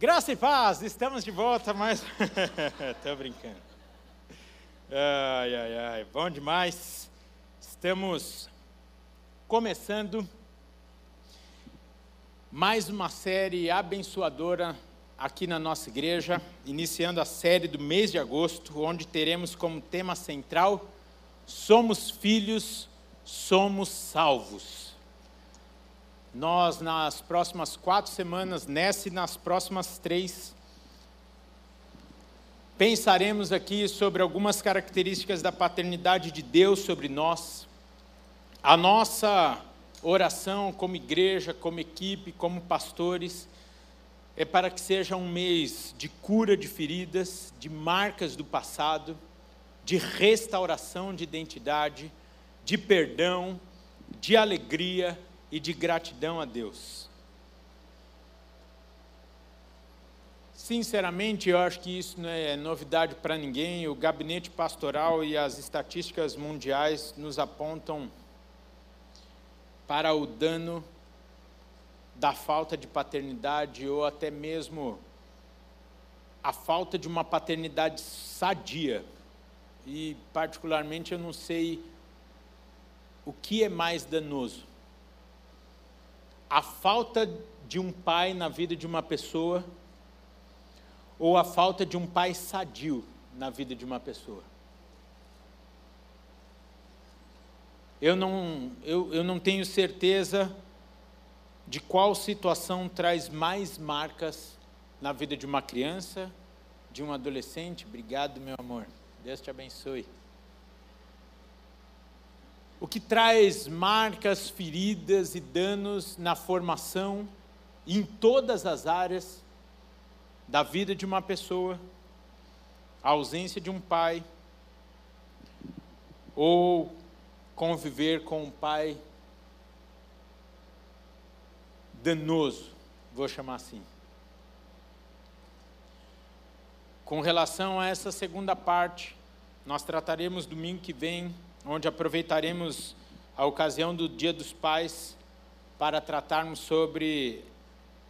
Graça e paz, estamos de volta, mas. Estou brincando. Ai, ai, ai, bom demais. Estamos começando mais uma série abençoadora aqui na nossa igreja, iniciando a série do mês de agosto, onde teremos como tema central: Somos filhos, somos salvos. Nós, nas próximas quatro semanas, nessa e nas próximas três, pensaremos aqui sobre algumas características da paternidade de Deus sobre nós. A nossa oração como igreja, como equipe, como pastores, é para que seja um mês de cura de feridas, de marcas do passado, de restauração de identidade, de perdão, de alegria e de gratidão a Deus. Sinceramente, eu acho que isso não é novidade para ninguém. O gabinete pastoral e as estatísticas mundiais nos apontam para o dano da falta de paternidade ou até mesmo a falta de uma paternidade sadia. E, particularmente, eu não sei o que é mais danoso a falta de um pai na vida de uma pessoa ou a falta de um pai sadio na vida de uma pessoa. Eu não, eu, eu não tenho certeza de qual situação traz mais marcas na vida de uma criança, de um adolescente. Obrigado, meu amor. Deus te abençoe o que traz marcas, feridas e danos na formação, em todas as áreas da vida de uma pessoa, a ausência de um pai, ou conviver com um pai danoso, vou chamar assim. Com relação a essa segunda parte, nós trataremos domingo que vem onde aproveitaremos a ocasião do Dia dos Pais para tratarmos sobre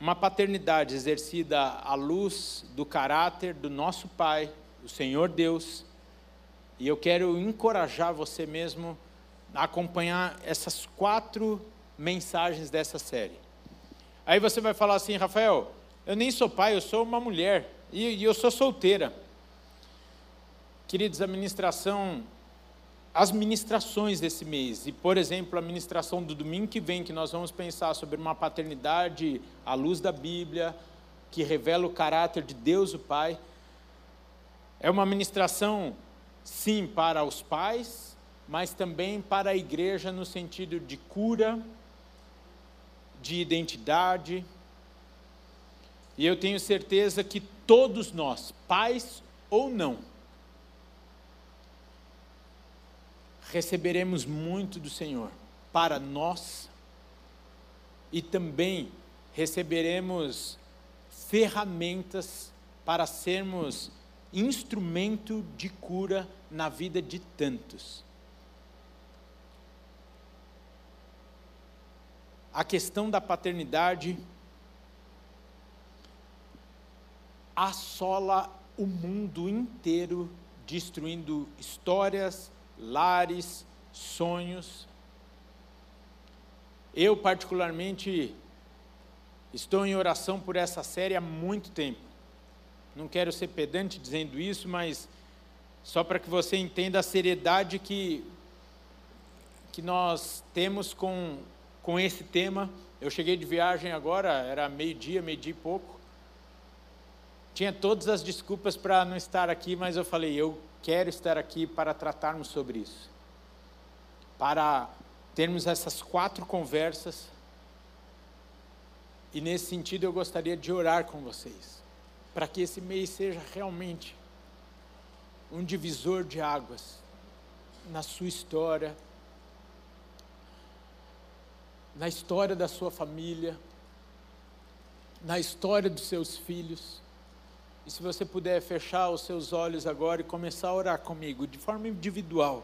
uma paternidade exercida à luz do caráter do nosso Pai, o Senhor Deus. E eu quero encorajar você mesmo a acompanhar essas quatro mensagens dessa série. Aí você vai falar assim, Rafael, eu nem sou pai, eu sou uma mulher e, e eu sou solteira. Queridos, a ministração as ministrações desse mês. E, por exemplo, a ministração do domingo que vem, que nós vamos pensar sobre uma paternidade à luz da Bíblia, que revela o caráter de Deus o Pai. É uma ministração, sim, para os pais, mas também para a igreja no sentido de cura, de identidade. E eu tenho certeza que todos nós, pais ou não, receberemos muito do Senhor para nós e também receberemos ferramentas para sermos instrumento de cura na vida de tantos. A questão da paternidade assola o mundo inteiro, destruindo histórias, lares, sonhos. Eu, particularmente, estou em oração por essa série há muito tempo. Não quero ser pedante dizendo isso, mas só para que você entenda a seriedade que, que nós temos com, com esse tema. Eu cheguei de viagem agora, era meio-dia, meio-dia e pouco. Tinha todas as desculpas para não estar aqui, mas eu falei, eu quero estar aqui para tratarmos sobre isso. Para termos essas quatro conversas. E nesse sentido eu gostaria de orar com vocês, para que esse mês seja realmente um divisor de águas na sua história, na história da sua família, na história dos seus filhos se você puder fechar os seus olhos agora e começar a orar comigo, de forma individual.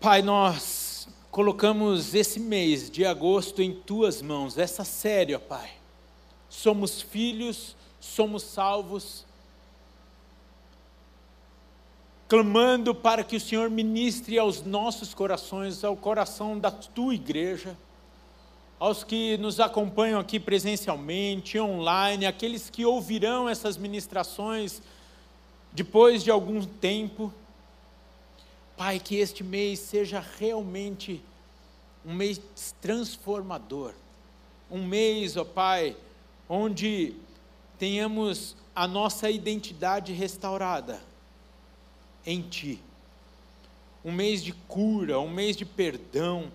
Pai, nós colocamos esse mês de agosto em tuas mãos, essa série, ó Pai. somos filhos, somos salvos, clamando para que o Senhor ministre aos nossos corações, ao coração da tua igreja, aos que nos acompanham aqui presencialmente, online, aqueles que ouvirão essas ministrações depois de algum tempo. Pai, que este mês seja realmente um mês transformador, um mês, ó Pai, onde tenhamos a nossa identidade restaurada em Ti. Um mês de cura, um mês de perdão,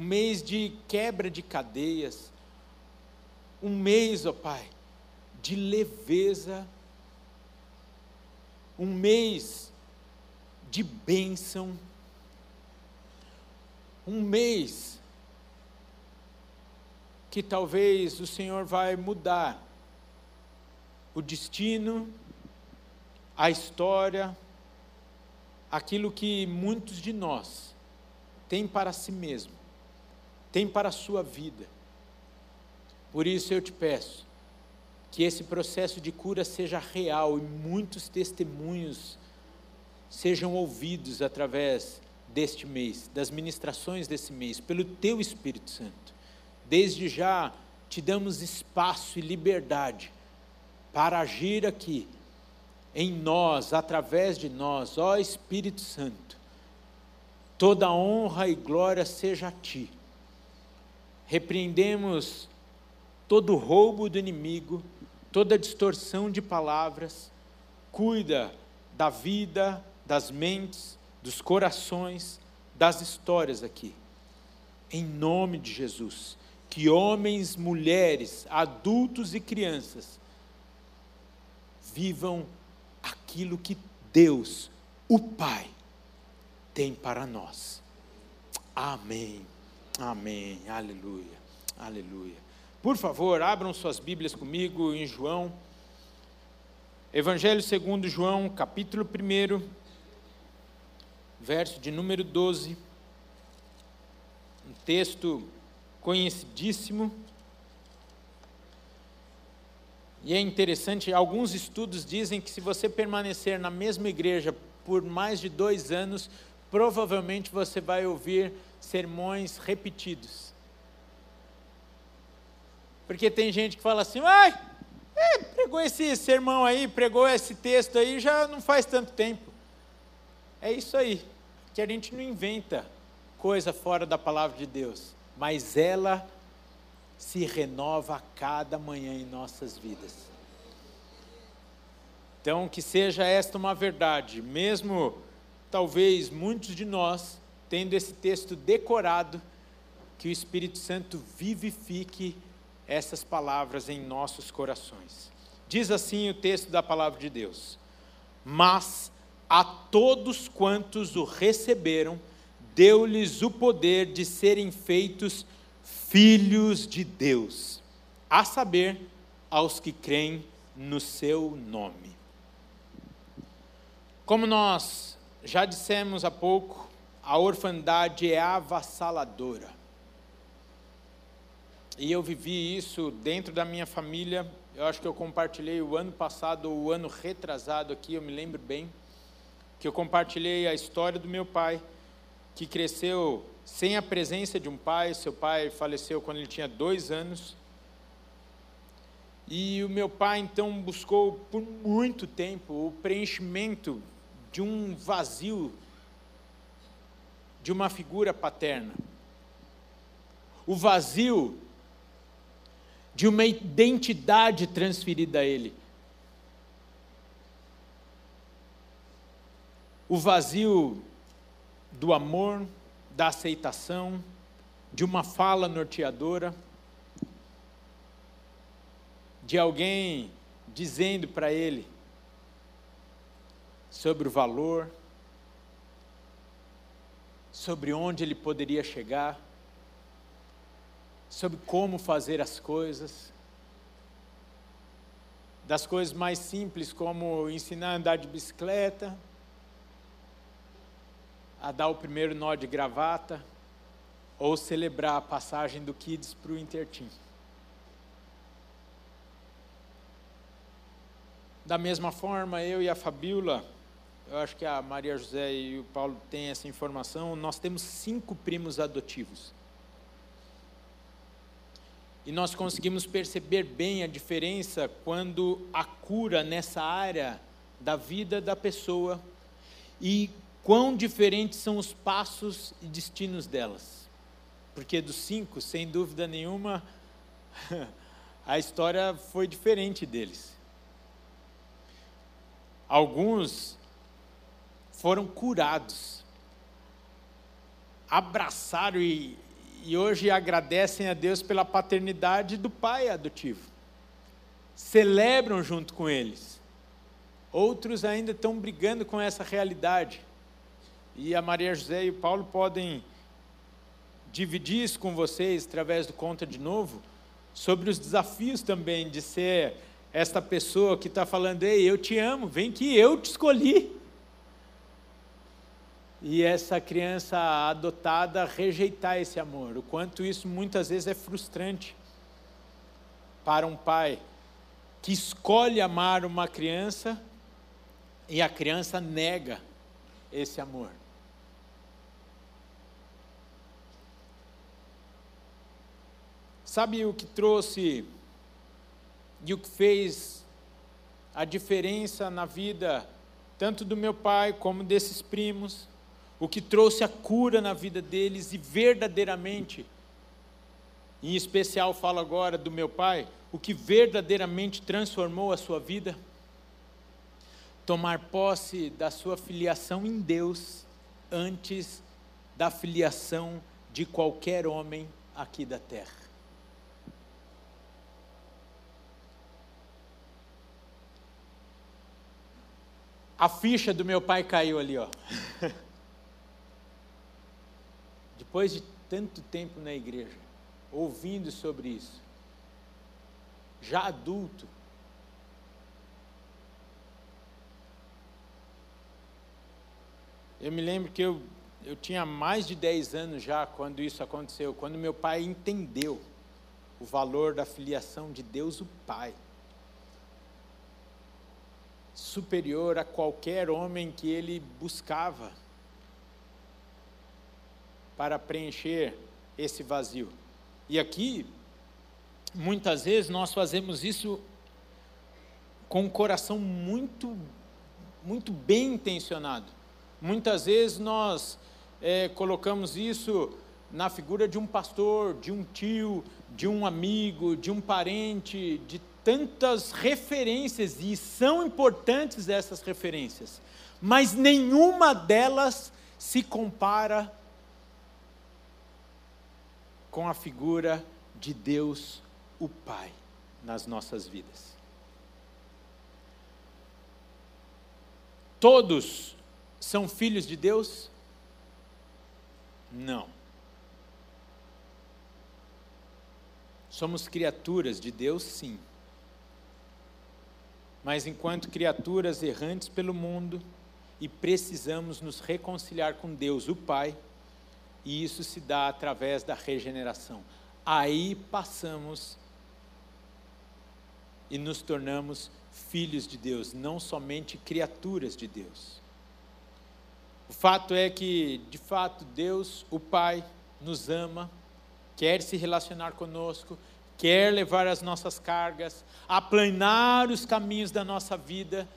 um mês de quebra de cadeias, um mês, ó Pai, de leveza, um mês de bênção, um mês que talvez o Senhor vai mudar o destino, a história, aquilo que muitos de nós têm para si mesmo, têm para a sua vida. Por isso eu te peço que esse processo de cura seja real e muitos testemunhos sejam ouvidos através deste mês, das ministrações desse mês, pelo teu Espírito Santo. Desde já te damos espaço e liberdade para agir aqui em nós, através de nós, ó Espírito Santo. Toda honra e glória seja a ti. Repreendemos todo roubo do inimigo, toda distorção de palavras. Cuida da vida, das mentes, dos corações, das histórias aqui. Em nome de Jesus, que homens, mulheres, adultos e crianças vivam aquilo que Deus, o Pai, tem para nós. Amém. Amém. Aleluia. Aleluia. Por favor, abram suas Bíblias comigo em João. Evangelho segundo João, capítulo 1, verso de número 12. Um texto conhecidíssimo. E é interessante, alguns estudos dizem que se você permanecer na mesma igreja por mais de dois anos, provavelmente você vai ouvir sermões repetidos. Porque tem gente que fala assim, ai, é, pregou esse sermão aí, pregou esse texto aí, já não faz tanto tempo. É isso aí, que a gente não inventa coisa fora da palavra de Deus, mas ela se renova a cada manhã em nossas vidas. Então, que seja esta uma verdade, mesmo talvez muitos de nós tendo esse texto decorado, que o Espírito Santo vivifique essas palavras em nossos corações. Diz assim o texto da palavra de Deus: Mas a todos quantos o receberam, deu-lhes o poder de serem feitos filhos de Deus, a saber, aos que creem no seu nome. Como nós já dissemos há pouco, a orfandade é avassaladora. E eu vivi isso dentro da minha família. Eu acho que eu compartilhei o ano passado, ou o ano retrasado aqui, eu me lembro bem, que eu compartilhei a história do meu pai, que cresceu sem a presença de um pai. Seu pai faleceu quando ele tinha dois anos. E o meu pai então buscou por muito tempo o preenchimento de um vazio de uma figura paterna. O vazio de uma identidade transferida a ele. O vazio do amor, da aceitação, de uma fala norteadora, de alguém dizendo para ele sobre o valor, sobre onde ele poderia chegar, sobre como fazer as coisas, das coisas mais simples como ensinar a andar de bicicleta, a dar o primeiro nó de gravata ou celebrar a passagem do Kids para o Intertim. Da mesma forma, eu e a Fabiola, eu acho que a Maria José e o Paulo têm essa informação, nós temos cinco primos adotivos. E nós conseguimos perceber bem a diferença quando a cura nessa área da vida da pessoa e quão diferentes são os passos e destinos delas. Porque dos cinco, sem dúvida nenhuma, a história foi diferente deles. Alguns foram curados, abraçaram e, e hoje agradecem a Deus pela paternidade do pai adotivo. Celebram junto com eles. Outros ainda estão brigando com essa realidade. E a Maria José e o Paulo podem dividir isso com vocês através do Conta de Novo, sobre os desafios também de ser esta pessoa que está falando, ei, eu te amo, vem que eu te escolhi. E essa criança adotada rejeitar esse amor, o quanto isso muitas vezes é frustrante para um pai que escolhe amar uma criança e a criança nega esse amor. Sabe o que trouxe e o que fez a diferença na vida tanto do meu pai como desses primos? O que trouxe a cura na vida deles e verdadeiramente, em especial falo agora do meu pai, o que verdadeiramente transformou a sua vida? Tomar posse da sua filiação em Deus antes da filiação de qualquer homem aqui da terra. a ficha do meu pai caiu ali, ó. Depois de tanto tempo na igreja, ouvindo sobre isso, já adulto, eu me lembro que eu, eu tinha mais de 10 anos já quando isso aconteceu, quando meu pai entendeu o valor da filiação de Deus o Pai superior a qualquer homem que ele buscava para preencher esse vazio. E aqui, muitas vezes nós fazemos isso com um coração muito, muito bem intencionado. Muitas vezes nós é, colocamos isso na figura de um pastor, de um tio, de um amigo, de um parente, de tantas referências e são importantes essas referências, mas nenhuma delas se compara com a figura de Deus, o Pai, nas nossas vidas. Todos são filhos de Deus? Não. Somos criaturas de Deus, sim mas enquanto criaturas errantes pelo mundo e precisamos nos reconciliar com Deus, o Pai, e isso se dá através da regeneração. Aí passamos e nos tornamos filhos de Deus, não somente criaturas de Deus. O fato é que, de fato, Deus, o Pai, nos ama, quer se relacionar conosco, quer levar as nossas cargas, aplanar os caminhos da nossa vida,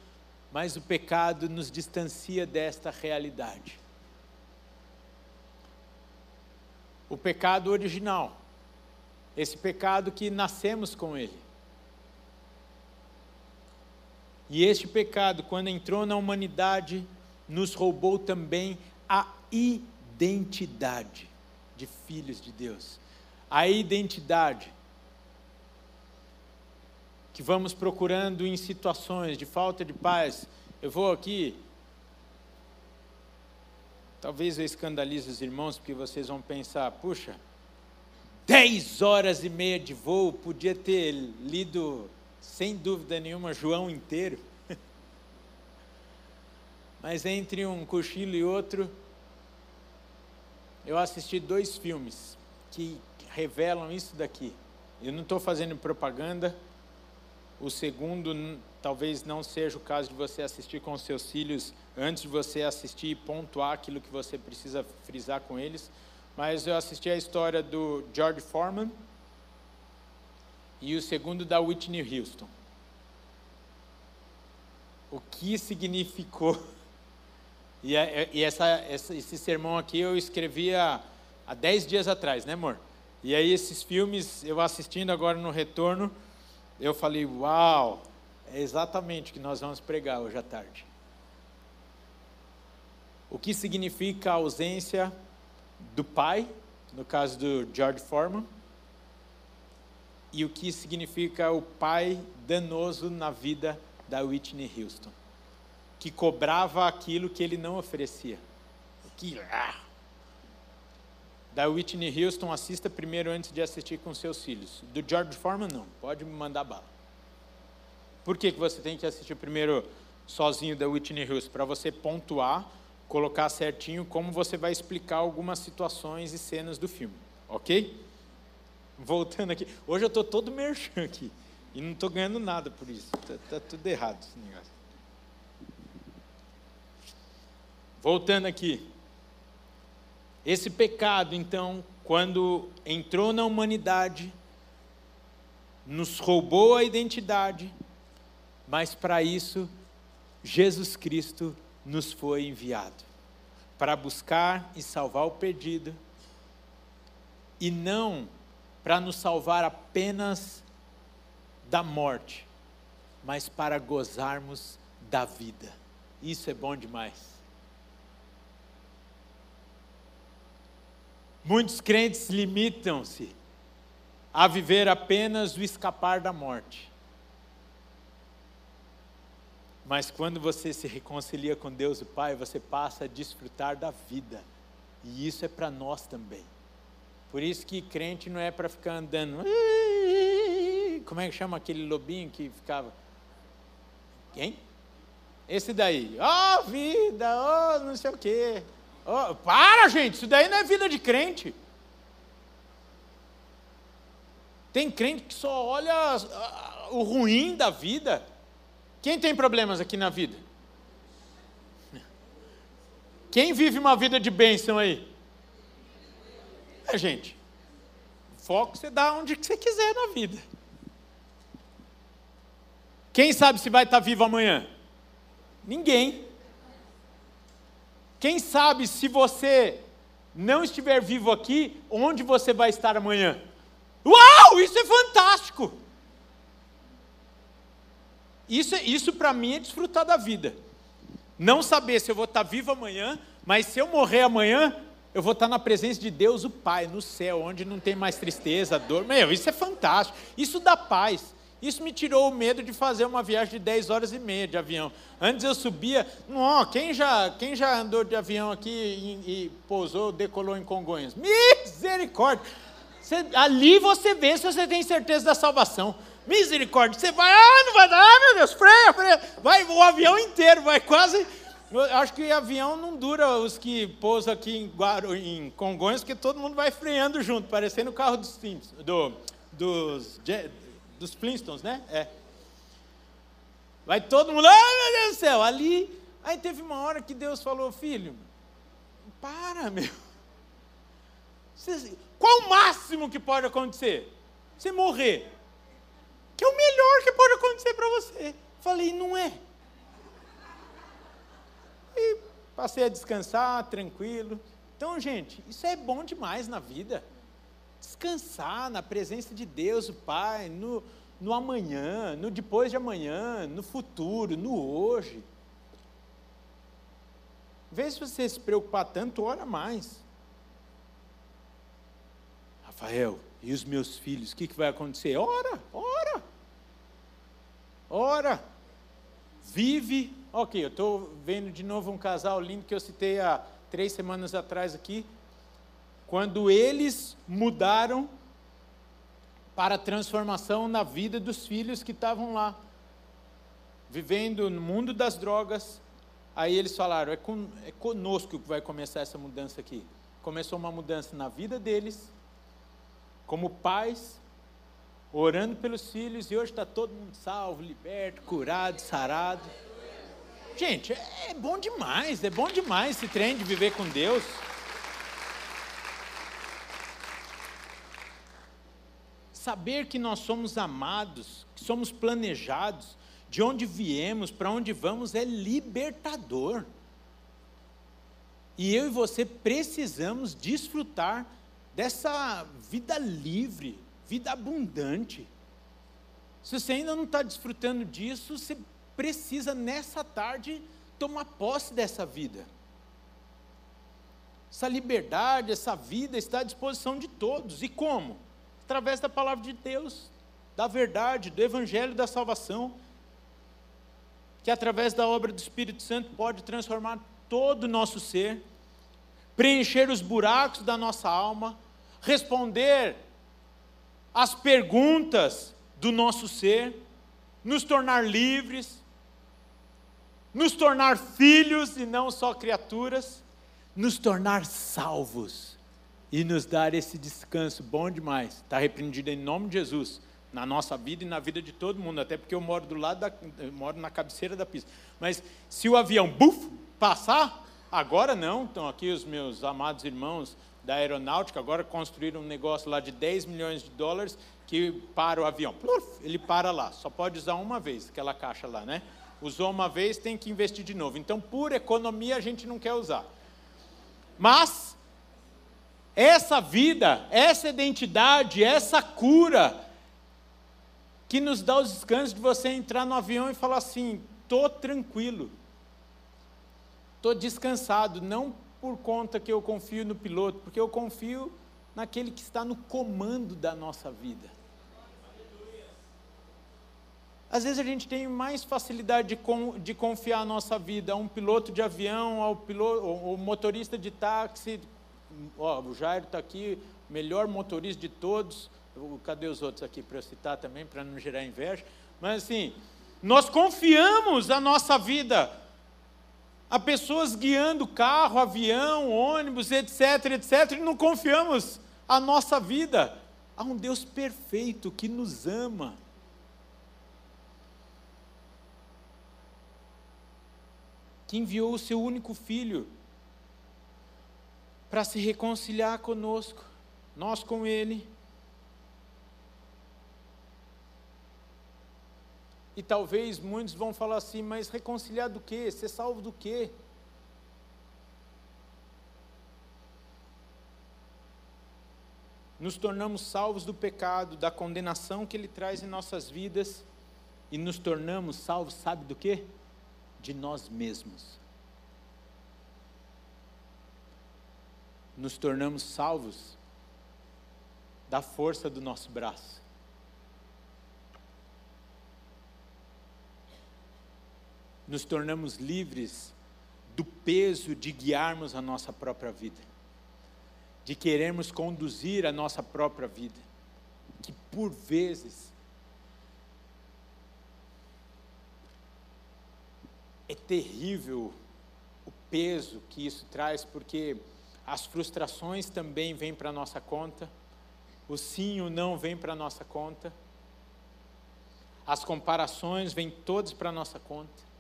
mas o pecado nos distancia desta realidade. O pecado original, esse pecado que nascemos com ele. E este pecado, quando entrou na humanidade, nos roubou também a identidade de filhos de Deus. A identidade que vamos procurando em situações de falta de paz. Eu vou aqui. Talvez eu escandalize os irmãos, porque vocês vão pensar: puxa, dez horas e meia de voo, podia ter lido, sem dúvida nenhuma, João inteiro. Mas entre um cochilo e outro, eu assisti dois filmes que revelam isso daqui. Eu não estou fazendo propaganda, O segundo, talvez não seja o caso de você assistir com os seus filhos antes de você assistir e pontuar aquilo que você precisa frisar com eles. Mas eu assisti a história do George Foreman e o segundo da Whitney Houston. O que significou? E, e essa, esse sermão aqui eu escrevia há 10 dias atrás, né, amor? E aí esses filmes, eu assistindo agora no retorno, eu falei, uau, é exatamente o que nós vamos pregar hoje à tarde. O que significa a ausência do pai, no caso do George Foreman, e o que significa o pai danoso na vida da Whitney Houston, que cobrava aquilo que ele não oferecia. Que, ah, da Whitney Houston, assista primeiro antes de assistir com seus filhos. Do George Foreman, não. Pode me mandar bala. Por que, que você tem que assistir primeiro sozinho da Whitney Houston? Para você pontuar, colocar certinho como você vai explicar algumas situações e cenas do filme. Ok? Voltando aqui. Hoje eu estou todo merchan aqui. E não estou ganhando nada por isso. Está tá tudo errado esse negócio. Voltando aqui. Esse pecado, então, quando entrou na humanidade, nos roubou a identidade, mas para isso, Jesus Cristo nos foi enviado para buscar e salvar o perdido, e não para nos salvar apenas da morte, mas para gozarmos da vida. Isso é bom demais. Muitos crentes limitam-se a viver apenas o escapar da morte. Mas quando você se reconcilia com Deus o Pai, você passa a desfrutar da vida. E isso é para nós também. Por isso que crente não é para ficar andando. Como é que chama aquele lobinho que ficava? Quem? Esse daí. Oh, vida, oh, não sei o quê. Oh, para, gente, isso daí não é vida de crente. Tem crente que só olha o ruim da vida. Quem tem problemas aqui na vida? Quem vive uma vida de bênção aí? É, gente. Foco você dá onde você quiser na vida. Quem sabe se vai estar vivo amanhã? Ninguém. Quem sabe se você não estiver vivo aqui, onde você vai estar amanhã? Uau, isso é fantástico! Isso, isso para mim é desfrutar da vida. Não saber se eu vou estar vivo amanhã, mas se eu morrer amanhã, eu vou estar na presença de Deus, o Pai, no céu, onde não tem mais tristeza, dor. Meu, isso é fantástico. Isso dá paz. Isso me tirou o medo de fazer uma viagem de 10 horas e meia de avião. Antes eu subia, não, quem já, quem já andou de avião aqui e, e pousou, decolou em Congonhas? Misericórdia! Você, ali você vê se você tem certeza da salvação. Misericórdia, você vai, ah, não vai dar, ah, meu Deus, freia, freia. Vai o avião inteiro, vai quase. Eu acho que avião não dura os que pousam aqui em, em Congonhas, porque todo mundo vai freando junto, parecendo o carro dos, do, dos dos Flintstones, né? É. Vai todo mundo, ai meu Deus do céu, ali. Aí teve uma hora que Deus falou, filho, para, meu. Qual o máximo que pode acontecer? Você morrer. Que é o melhor que pode acontecer para você. Falei, não é. E passei a descansar, tranquilo. Então, gente, isso é bom demais na vida descansar na presença de Deus, o Pai, no, no amanhã, no depois de amanhã, no futuro, no hoje. Em vez de você se preocupar tanto, ora mais. Rafael, e os meus filhos, o que, que vai acontecer? Ora, ora, ora, vive. Ok, eu estou vendo de novo um casal lindo que eu citei há três semanas atrás aqui quando eles mudaram para a transformação na vida dos filhos que estavam lá, vivendo no mundo das drogas. Aí eles falaram: é, é conosco que vai começar essa mudança aqui. Começou uma mudança na vida deles, como pais, orando pelos filhos e hoje está todo mundo salvo, liberto, curado, sarado. Gente, é bom demais, é bom demais esse trem de viver com Deus. Saber que nós somos amados, que somos planejados, de onde viemos, para onde vamos, é libertador. E eu e você precisamos desfrutar dessa vida livre, vida abundante. Se você ainda não está desfrutando disso, você precisa nessa tarde tomar posse dessa vida. Essa liberdade, essa vida está à disposição de todos. E como? Através da palavra de Deus, da verdade, do evangelho da salvação, que através da obra do Espírito Santo pode transformar todo o nosso ser, preencher os buracos da nossa alma, responder às perguntas do nosso ser, nos tornar livres, nos tornar filhos e não só criaturas, nos tornar salvos e nos dar esse descanso bom demais. Está repreendido em nome de Jesus na nossa vida e na vida de todo mundo, até porque eu moro do lado da, moro na cabeceira da pista. Mas se o avião buf, passar, agora não, estão aqui os meus amados irmãos da aeronáutica, agora construíram um negócio lá de 10 milhões de dólares que para o avião. Ele para lá, só pode usar uma vez aquela caixa lá, né? Usou uma vez, tem que investir de novo. Então, por economia, a gente não quer usar. Mas, essa vida, essa identidade, essa cura, que nos dá os descansos de você entrar no avião e falar assim: estou tranquilo, estou descansado, não por conta que eu confio no piloto, porque eu confio naquele que está no comando da nossa vida. Às vezes a gente tem mais facilidade de, com, de confiar a nossa vida a um piloto de avião, ao piloto, ao motorista de táxi. Ó, o Jairo está aqui, melhor motorista de todos Cadê os outros aqui para citar também, para não gerar inveja? Mas assim, nós confiamos a nossa vida a pessoas guiando carro, avião, ônibus, etc, etc, e não confiamos a nossa vida a um Deus perfeito que nos ama. Que enviou o seu único filho para se reconciliar conosco, nós com Ele E talvez muitos vão falar assim, mas reconciliar do quê? Ser salvo do quê? Nos tornamos salvos do pecado, da condenação que ele traz em nossas vidas, e nos tornamos salvos, sabe do quê? De nós mesmos. Nos tornamos salvos da força do nosso braço. nos tornamos livres do peso de guiarmos a nossa própria vida, de querermos conduzir a nossa própria vida, que por vezes é terrível o peso que isso traz, porque as frustrações também vêm para nossa conta, o sim e o não vêm para nossa conta, as comparações vêm todas para nossa conta.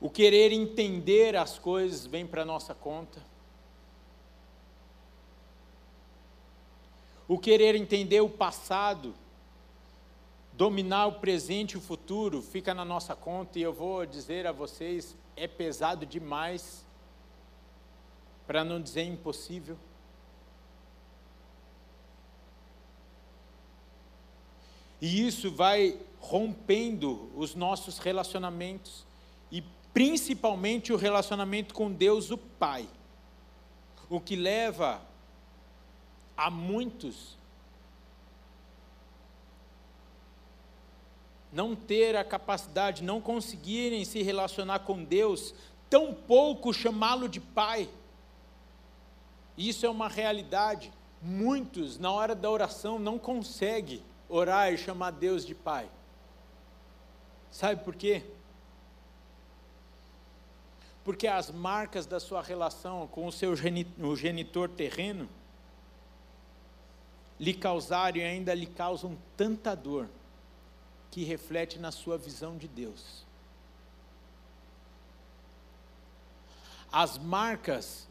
O querer entender as coisas vem para nossa conta. O querer entender o passado, dominar o presente e o futuro, fica na nossa conta, e eu vou dizer a vocês: é pesado demais, para não dizer impossível. E isso vai rompendo os nossos relacionamentos e principalmente o relacionamento com Deus, o Pai. O que leva a muitos não ter a capacidade, não conseguirem se relacionar com Deus, tão pouco chamá-lo de Pai. Isso é uma realidade. Muitos, na hora da oração, não conseguem orar e chamar Deus de Pai. Sabe por quê? porque as marcas da sua relação com o seu genitor terreno lhe causaram e ainda lhe causam tanta dor que reflete na sua visão de Deus. As marcas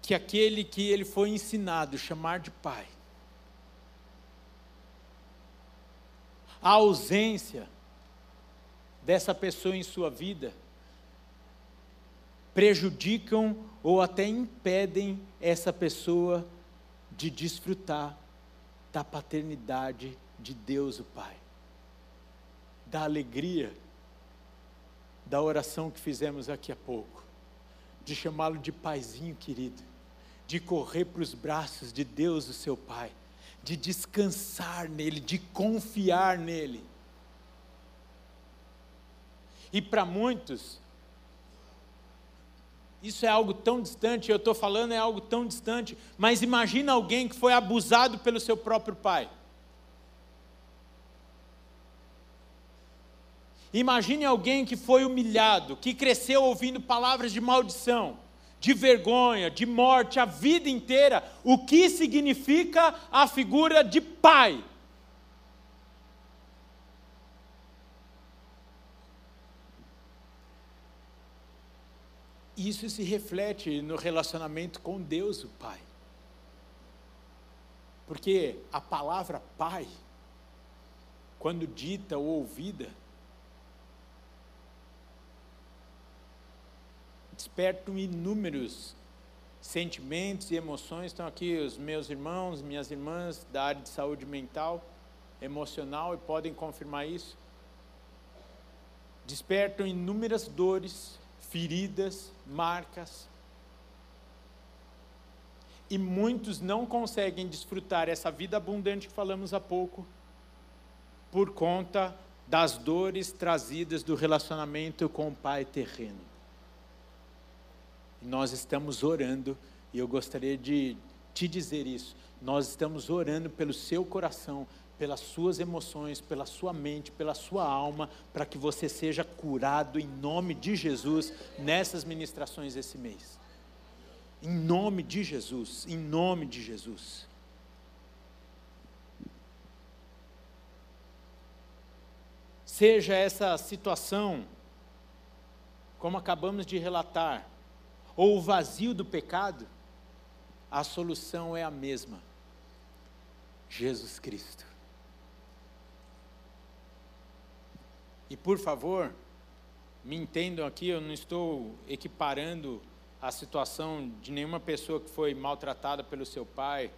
que aquele que ele foi ensinado chamar de pai. A ausência dessa pessoa em sua vida prejudicam ou até impedem essa pessoa de desfrutar da paternidade de Deus o Pai, da alegria da oração que fizemos aqui há pouco, de chamá-lo de paizinho querido, de correr para os braços de Deus o seu Pai, de descansar nele, de confiar nele. E para muitos, isso é algo tão distante, eu estou falando é algo tão distante, mas imagina alguém que foi abusado pelo seu próprio pai. Imagine alguém que foi humilhado, que cresceu ouvindo palavras de maldição, de vergonha, de morte a vida inteira. O que significa a figura de pai? Isso se reflete no relacionamento com Deus, o Pai. Porque a palavra Pai, quando dita ou ouvida, despertam inúmeros sentimentos e emoções. Estão aqui os meus irmãos, minhas irmãs da área de saúde mental, emocional e podem confirmar isso. Despertam inúmeras dores, feridas, marcas. E muitos não conseguem desfrutar essa vida abundante que falamos há pouco, por conta das dores trazidas do relacionamento com o Pai terreno. Nós estamos orando, e eu gostaria de te dizer isso. Nós estamos orando pelo seu coração, pelas suas emoções, pela sua mente, pela sua alma, para que você seja curado em nome de Jesus nessas ministrações esse mês. Em nome de Jesus, em nome de Jesus. Seja essa situação, como acabamos de relatar, ou o vazio do pecado, a solução é a mesma: Jesus Cristo. E por favor, me entendam aqui, eu não estou equiparando a situação de nenhuma pessoa que foi maltratada pelo seu pai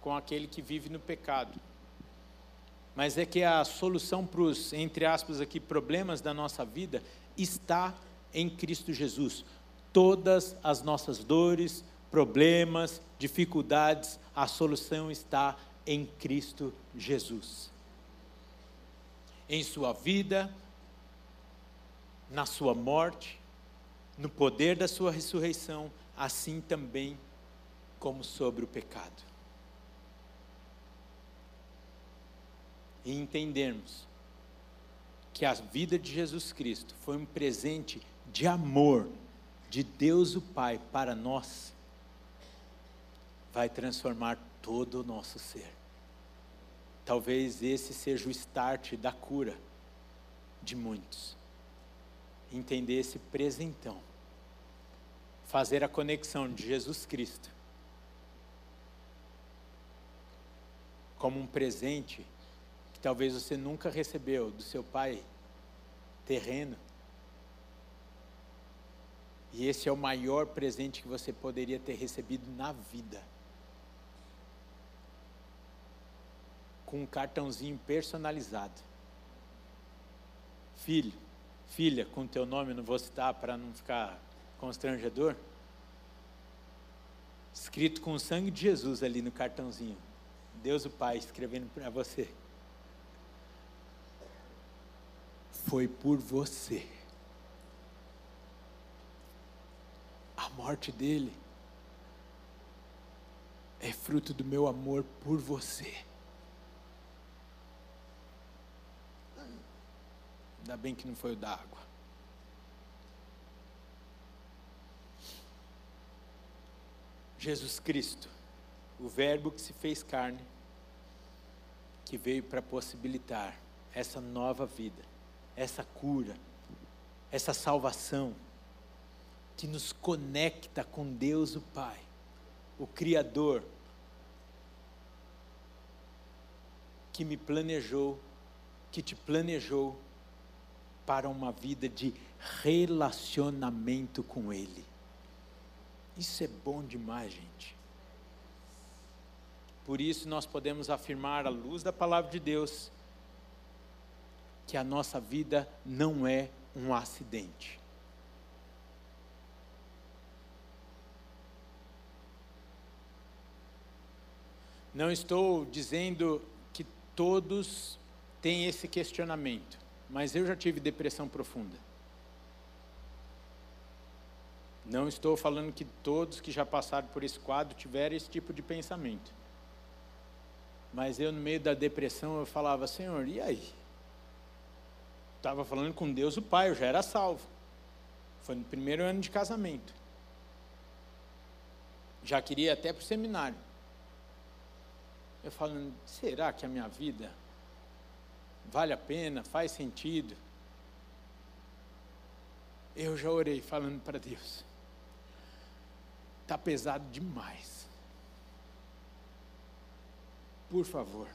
com aquele que vive no pecado. Mas é que a solução para os, entre aspas aqui, problemas da nossa vida está em Cristo Jesus. Todas as nossas dores, problemas, dificuldades, a solução está em Cristo Jesus em sua vida, na sua morte, no poder da sua ressurreição, assim também como sobre o pecado. E entendermos que a vida de Jesus Cristo foi um presente de amor de Deus o Pai para nós, vai transformar todo o nosso ser. Talvez esse seja o start da cura de muitos. Entender esse presentão. Fazer a conexão de Jesus Cristo como um presente que talvez você nunca recebeu do seu pai terreno. E esse é o maior presente que você poderia ter recebido na vida. com um cartãozinho personalizado. Filho, filha, com teu nome, não vou citar para não ficar constrangedor. Escrito com o sangue de Jesus ali no cartãozinho. Deus o Pai escrevendo para você. Foi por você. morte dele é fruto do meu amor por você. Ainda bem que não foi o da água. Jesus Cristo, o Verbo que se fez carne, que veio para possibilitar essa nova vida, essa cura, essa salvação que nos conecta com Deus o Pai, o Criador, que me planejou, que te planejou para uma vida de relacionamento com Ele. Isso é bom demais, gente. Por isso nós podemos afirmar, à luz da palavra de Deus, que a nossa vida não é um acidente. Não estou dizendo que todos têm esse questionamento, mas eu já tive depressão profunda. Não estou falando que todos que já passaram por esse quadro tiveram esse tipo de pensamento. Mas eu, no meio da depressão, eu falava, Senhor, e aí? Estava falando com Deus o Pai, eu já era salvo. Foi no primeiro ano de casamento. Já queria até para o seminário. Eu falando, será que a minha vida vale a pena, faz sentido? Eu já orei falando para Deus. Está pesado demais. Por favor.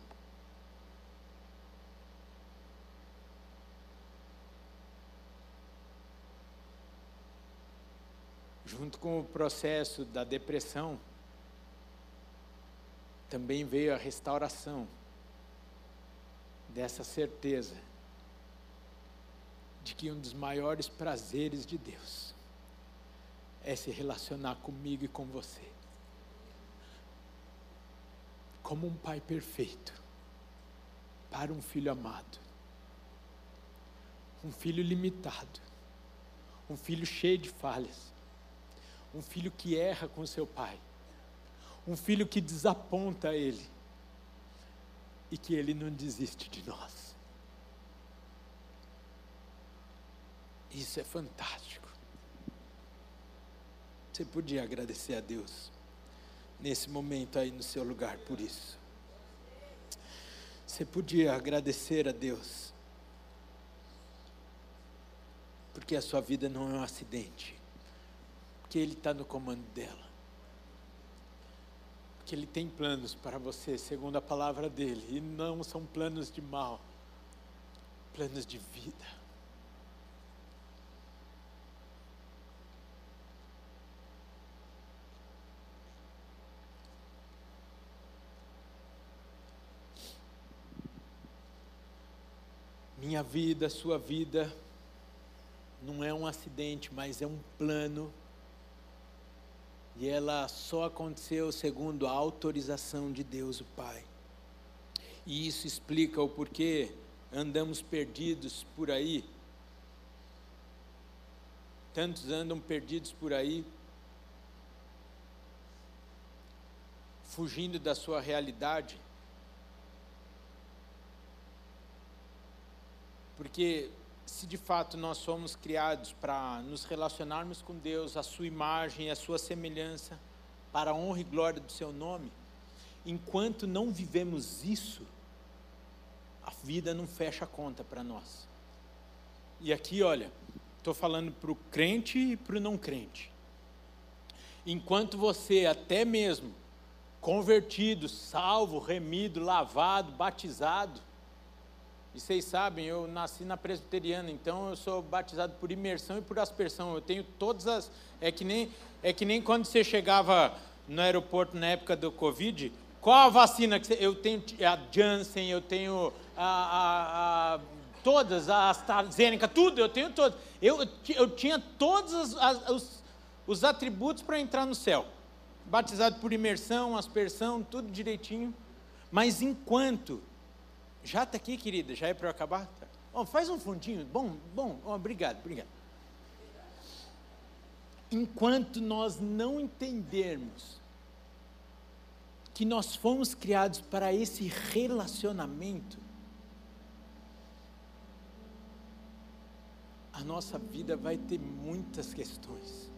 Junto com o processo da depressão, também veio a restauração dessa certeza de que um dos maiores prazeres de Deus é se relacionar comigo e com você como um pai perfeito para um filho amado. Um filho limitado. Um filho cheio de falhas. Um filho que erra com seu pai. Um filho que desaponta ele. E que ele não desiste de nós. Isso é fantástico. Você podia agradecer a Deus nesse momento aí no seu lugar por isso. Você podia agradecer a Deus, porque a sua vida não é um acidente, porque Ele está no comando dela, porque Ele tem planos para você, segundo a palavra dele, e não são planos de mal, planos de vida. Minha vida, sua vida, não é um acidente, mas é um plano. E ela só aconteceu segundo a autorização de Deus, o Pai. E isso explica o porquê andamos perdidos por aí. Tantos andam perdidos por aí, fugindo da sua realidade Porque se de fato nós somos criados para nos relacionarmos com Deus, a sua imagem, a sua semelhança, para a honra e glória do seu nome, enquanto não vivemos isso, a vida não fecha a conta para nós. E aqui, olha, estou falando para o crente e para o não crente. Enquanto você, até mesmo convertido, salvo, remido, lavado, batizado, e vocês sabem, eu nasci na presbiteriana, então eu sou batizado por imersão e por aspersão. Eu tenho todas as. É que nem, é que nem quando você chegava no aeroporto na época do Covid. Qual a vacina que você, eu tenho? A Janssen, eu tenho a, a, a todas, a AstraZeneca, tudo, eu tenho todas. Eu, eu tinha todos as, os, os atributos para entrar no céu. Batizado por imersão, aspersão, tudo direitinho. Mas enquanto já está aqui, querida? Já é para eu acabar? Oh, faz um fundinho. Bom, bom. Oh, obrigado, obrigado. Enquanto nós não entendermos que nós fomos criados para esse relacionamento, a nossa vida vai ter muitas questões.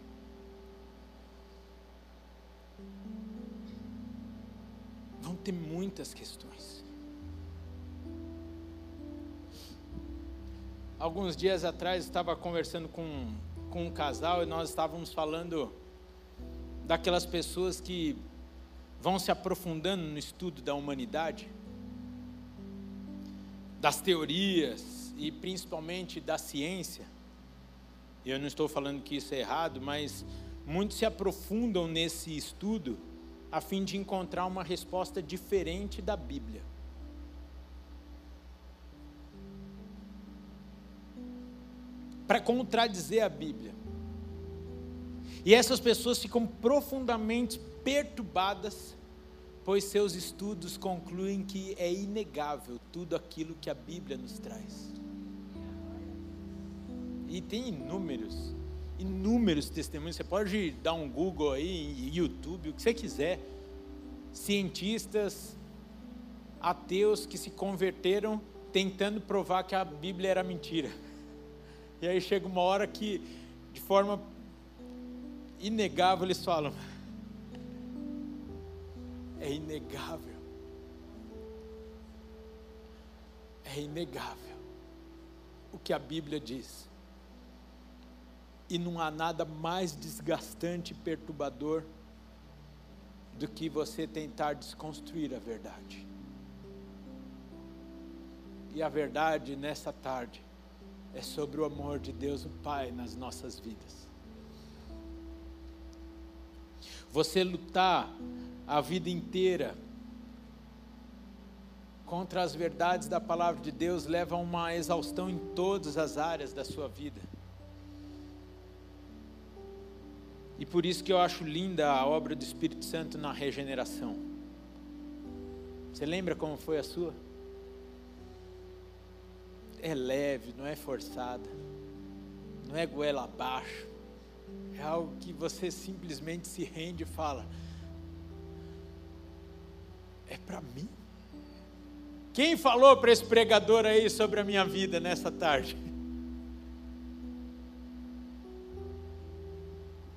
ter muitas questões. Alguns dias atrás estava conversando com, com um casal e nós estávamos falando daquelas pessoas que vão se aprofundando no estudo da humanidade, das teorias e principalmente da ciência. Eu não estou falando que isso é errado, mas muitos se aprofundam nesse estudo a fim de encontrar uma resposta diferente da Bíblia. Para contradizer a Bíblia. E essas pessoas ficam profundamente perturbadas, pois seus estudos concluem que é inegável tudo aquilo que a Bíblia nos traz. E tem inúmeros, inúmeros testemunhos. Você pode dar um Google aí, YouTube, o que você quiser. Cientistas, ateus que se converteram tentando provar que a Bíblia era mentira. E aí chega uma hora que, de forma inegável, eles falam: é inegável. É inegável o que a Bíblia diz. E não há nada mais desgastante e perturbador do que você tentar desconstruir a verdade. E a verdade nessa tarde é sobre o amor de Deus o Pai nas nossas vidas. Você lutar a vida inteira contra as verdades da palavra de Deus leva a uma exaustão em todas as áreas da sua vida. E por isso que eu acho linda a obra do Espírito Santo na regeneração. Você lembra como foi a sua? É leve, não é forçada, não é goela abaixo. É algo que você simplesmente se rende e fala: é para mim? Quem falou para esse pregador aí sobre a minha vida nessa tarde?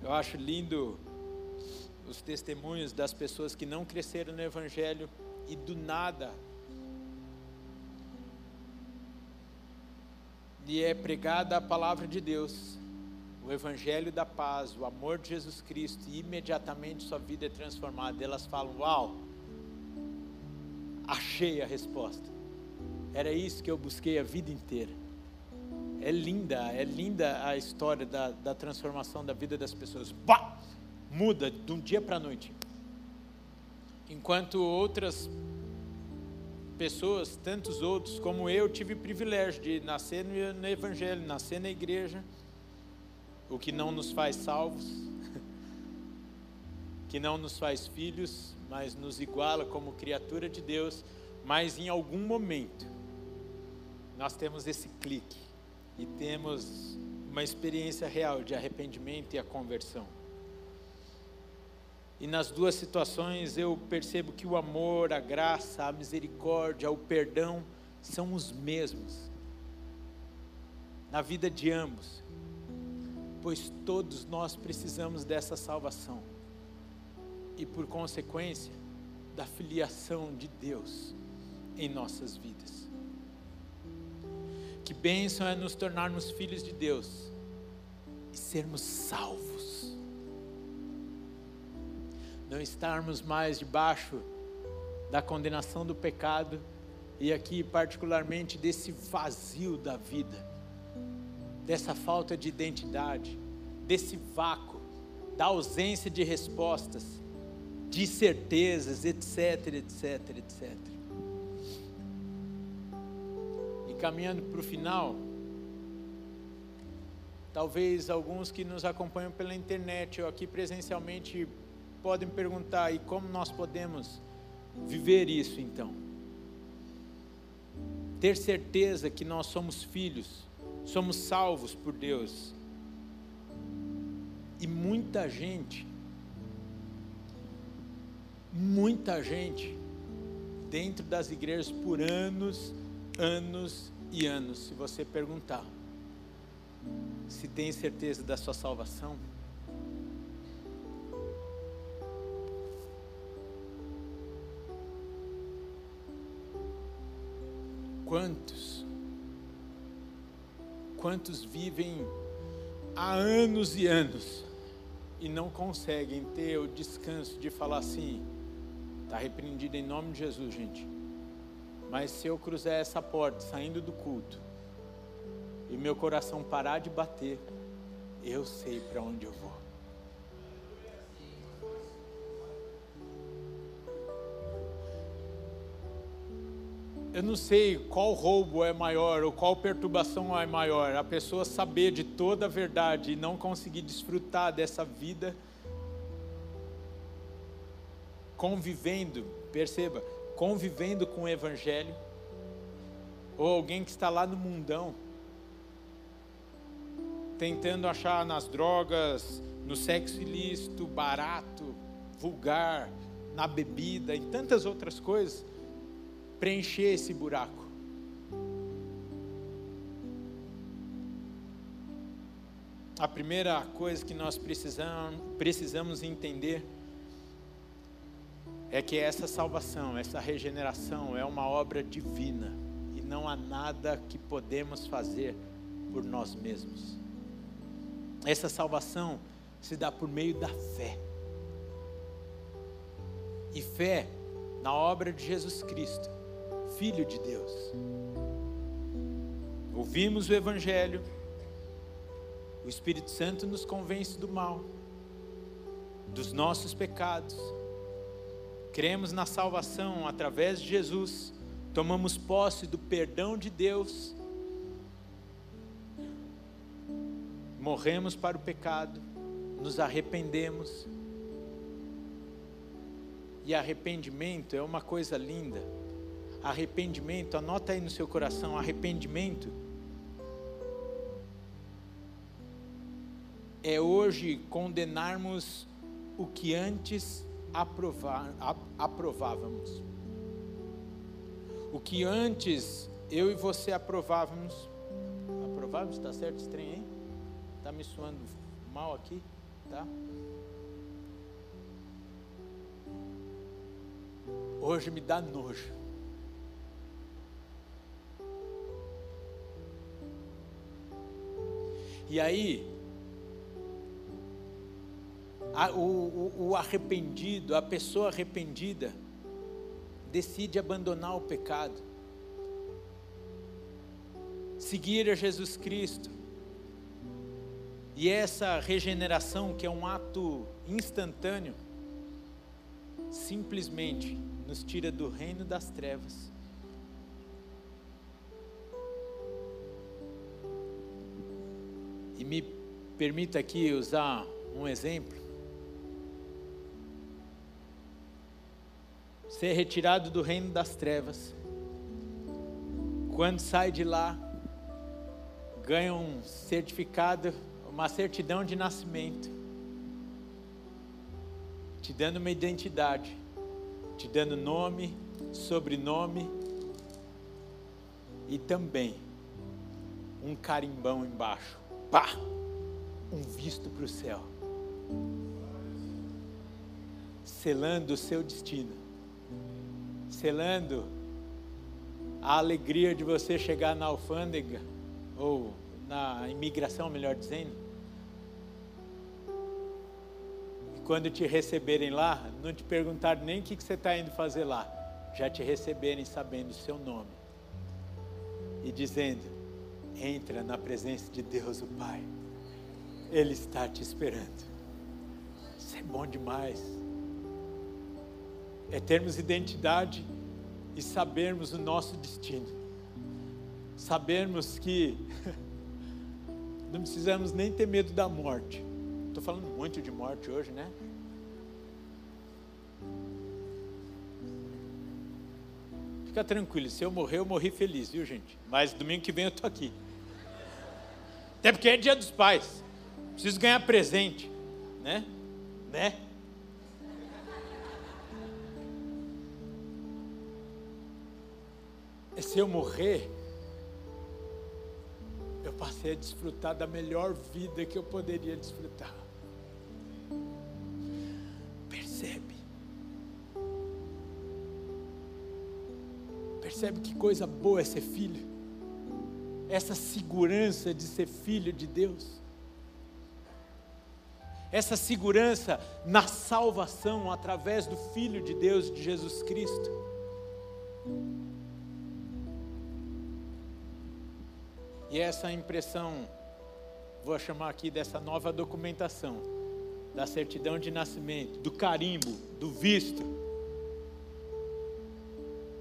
Eu acho lindo os testemunhos das pessoas que não cresceram no Evangelho e do nada lhe é pregada a palavra de Deus, o Evangelho da paz, o amor de Jesus Cristo, e imediatamente sua vida é transformada. Elas falam: Uau, achei a resposta. Era isso que eu busquei a vida inteira. É linda, é linda a história da, da transformação da vida das pessoas. Pá! Muda de um dia para a noite. Enquanto outras pessoas, tantos outros como eu, tive o privilégio de nascer no, Evangelho, nascer na igreja, o que não nos faz salvos, que não nos faz filhos, mas nos iguala como criatura de Deus, mas em algum momento nós temos esse clique e temos uma experiência real de arrependimento e a conversão. E nas duas situações eu percebo que o amor, a graça, a misericórdia, o perdão são os mesmos na vida de ambos, pois todos nós precisamos dessa salvação e, por consequência, da filiação de Deus em nossas vidas. Que bênção é nos tornarmos filhos de Deus e sermos salvos. Não estarmos mais debaixo da condenação do pecado e aqui, particularmente, desse vazio da vida, dessa falta de identidade, desse vácuo, da ausência de respostas, de certezas, etc, etc, etc. caminhando para o final, talvez alguns que nos acompanham pela internet ou aqui presencialmente podem perguntar: e como nós podemos viver isso então? Ter certeza que nós somos filhos, somos salvos por Deus. E muita gente, muita gente, dentro das igrejas por anos anos e anos, se você perguntar se tem certeza da sua salvação, Quantos? Quantos vivem há anos e anos e não conseguem ter o descanso de falar assim: está repreendido em nome de Jesus, gente. Mas se eu cruzar essa porta saindo do culto e meu coração parar de bater, eu sei para onde eu vou. Eu não sei qual roubo é maior ou qual perturbação é maior. A pessoa saber de toda a verdade e não conseguir desfrutar dessa vida convivendo, perceba, convivendo com o Evangelho, ou alguém que está lá no mundão, tentando achar nas drogas, no sexo ilícito, barato, vulgar, na bebida e tantas outras coisas, preencher esse buraco. A primeira coisa que nós precisamos, entender é que essa salvação, essa regeneração é uma obra divina e não há nada que podemos fazer por nós mesmos. Essa salvação se dá por meio da fé. E fé na obra de Jesus Cristo, Filho de Deus. Ouvimos o Evangelho, o Espírito Santo nos convence do mal, dos nossos pecados cremos na salvação através de Jesus, tomamos posse do perdão de Deus, morremos para o pecado, nos arrependemos. E arrependimento é uma coisa linda. Arrependimento, anota aí no seu coração, arrependimento é hoje condenarmos o que antes aprovar, aprovávamos. O que antes eu e você aprovávamos, aprovávamos, está certo trem, hein? Está me suando mal aqui, tá? Hoje me dá nojo. E aí, a, o, o, o arrependido, a pessoa arrependida, decide abandonar o pecado, seguir a Jesus Cristo. E essa regeneração, que é um ato instantâneo, simplesmente nos tira do reino das trevas. Permita aqui usar um exemplo. ser retirado do reino das trevas. Quando sai de lá, ganha um certificado, uma certidão de nascimento, te dando uma identidade, te dando nome, sobrenome e também um carimbão embaixo. Pá! Um visto para o céu. Selando o seu destino selando a alegria de você chegar na alfândega, ou na imigração, melhor dizendo. E quando te receberem lá, não te perguntar nem o que você está indo fazer lá, já te receberem sabendo o seu nome e dizendo: entra na presença de Deus, o Pai, Ele está te esperando. Isso é bom demais é termos identidade e sabermos o nosso destino. Sabermos que não precisamos nem ter medo da morte. Estou falando muito de morte hoje, né? Fica tranquilo, se eu morrer, eu morri feliz, viu gente? Mas domingo que vem eu estou aqui. Até porque é dia dos pais. Preciso ganhar presente, né? Né? é se eu morrer, eu passei a desfrutar da melhor vida que eu poderia desfrutar. Percebe? Percebe que coisa boa é ser filho? Essa segurança de ser filho de Deus. Essa segurança na salvação através do Filho de Deus, de Jesus Cristo. E essa impressão, vou chamar aqui dessa nova documentação, da certidão de nascimento, do carimbo, do visto,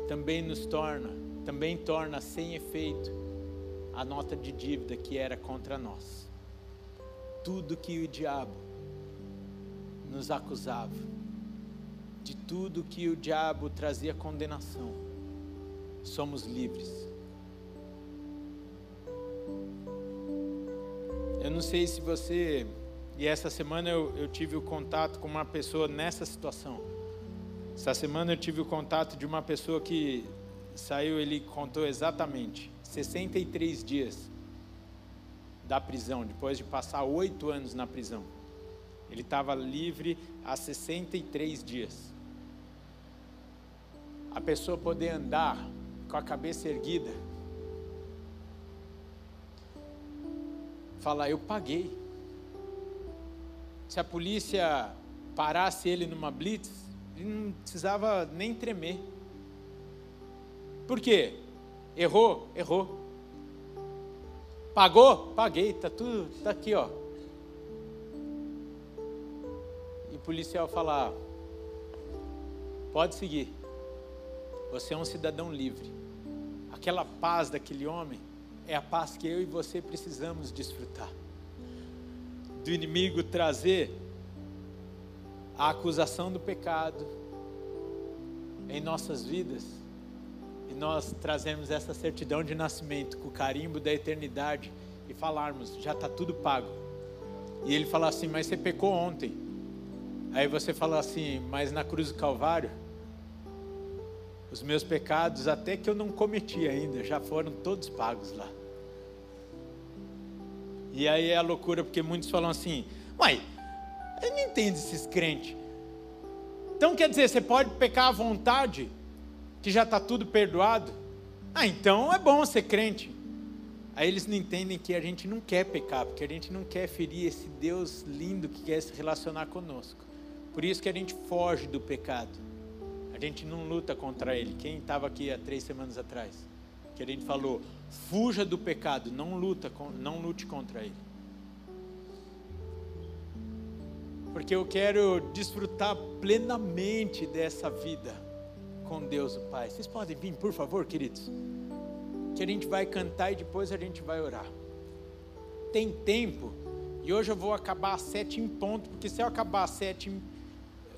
também nos torna, também torna sem efeito a nota de dívida que era contra nós. Tudo que o diabo nos acusava, de tudo que o diabo trazia condenação, somos livres. Eu não sei se você, e essa semana eu, eu tive o contato com uma pessoa nessa situação essa semana eu tive o contato de uma pessoa que saiu, ele contou exatamente 63 dias da prisão, depois de passar oito anos na prisão. Ele estava livre há 63 dias. A pessoa poder andar com a cabeça erguida, falar: Eu paguei. Se a polícia parasse ele numa blitz, ele não precisava nem tremer. Por quê? Errou? Errou. Pagou? Paguei, tá tudo, tá aqui, ó. Policial falar: Pode seguir. Você é um cidadão livre. Aquela paz daquele homem é a paz que eu e você precisamos desfrutar. Do inimigo trazer a acusação do pecado em nossas vidas e nós trazemos essa certidão de nascimento com o carimbo da eternidade e falarmos, já está tudo pago. E ele fala assim, mas você pecou ontem. Aí você fala assim, mas na cruz do Calvário, os meus pecados, até que eu não cometi ainda, já foram todos pagos lá. E aí é a loucura, porque muitos falam assim, mãe, eu não entendo esses crentes. Então quer dizer, você pode pecar à vontade, que já está tudo perdoado? Ah, então é bom ser crente. Aí eles não entendem que a gente não quer pecar, porque a gente não quer ferir esse Deus lindo que quer se relacionar conosco. Por isso que a gente foge do pecado. A gente não luta contra ele. Quem estava aqui há três semanas atrás? Que a gente falou, fuja do pecado, não luta, não lute contra ele. porque eu quero desfrutar plenamente dessa vida com Deus o Pai. Vocês podem vir, por favor, queridos? Que a gente vai cantar e depois a gente vai orar. Tem tempo, e hoje eu vou acabar às sete em ponto, porque se eu acabar às sete,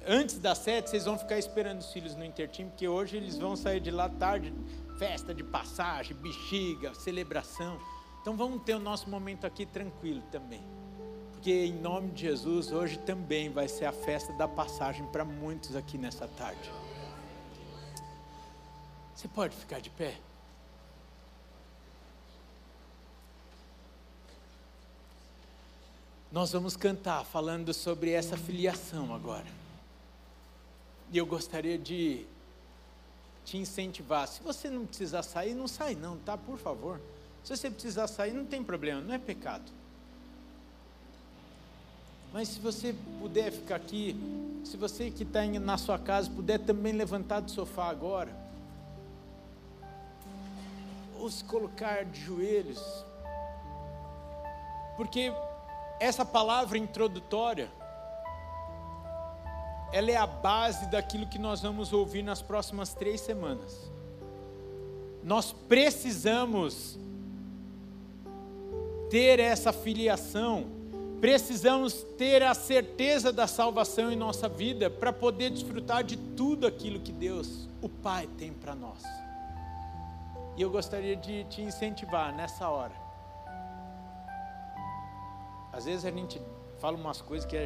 antes das sete, vocês vão ficar esperando os filhos no intertim, porque hoje eles vão sair de lá tarde, festa de passagem, bexiga, celebração. Então vamos ter o nosso momento aqui tranquilo também porque em nome de Jesus, hoje também vai ser a festa da passagem para muitos aqui nessa tarde. Você pode ficar de pé? Nós vamos cantar falando sobre essa filiação agora. E eu gostaria de te incentivar. Se você não precisar sair, não sai não, tá? Por favor. Se você precisar sair, não tem problema, não é pecado. Mas se você puder ficar aqui, se você que está na sua casa puder também levantar do sofá agora, ou se colocar de joelhos, porque essa palavra introdutória, ela é a base daquilo que nós vamos ouvir nas próximas três semanas. Nós precisamos ter essa filiação Precisamos ter a certeza da salvação em nossa vida para poder desfrutar de tudo aquilo que Deus, o Pai, tem para nós. E eu gostaria de te incentivar nessa hora. Às vezes a gente fala umas coisas que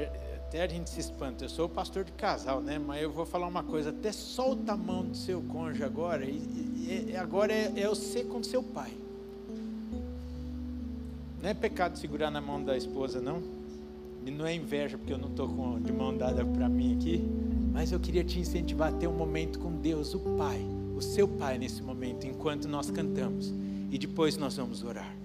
até a gente se espanta. Eu sou pastor de casal, né? Mas eu vou falar uma coisa: até solta a mão do seu cônjuge agora, e, e agora é, é você com seu pai. Não é pecado segurar na mão da esposa, não. E não é inveja, porque eu não estou de mão dada para mim aqui. Mas eu queria te incentivar a ter um momento com Deus, o Pai, o seu pai nesse momento, enquanto nós cantamos, e depois nós vamos orar.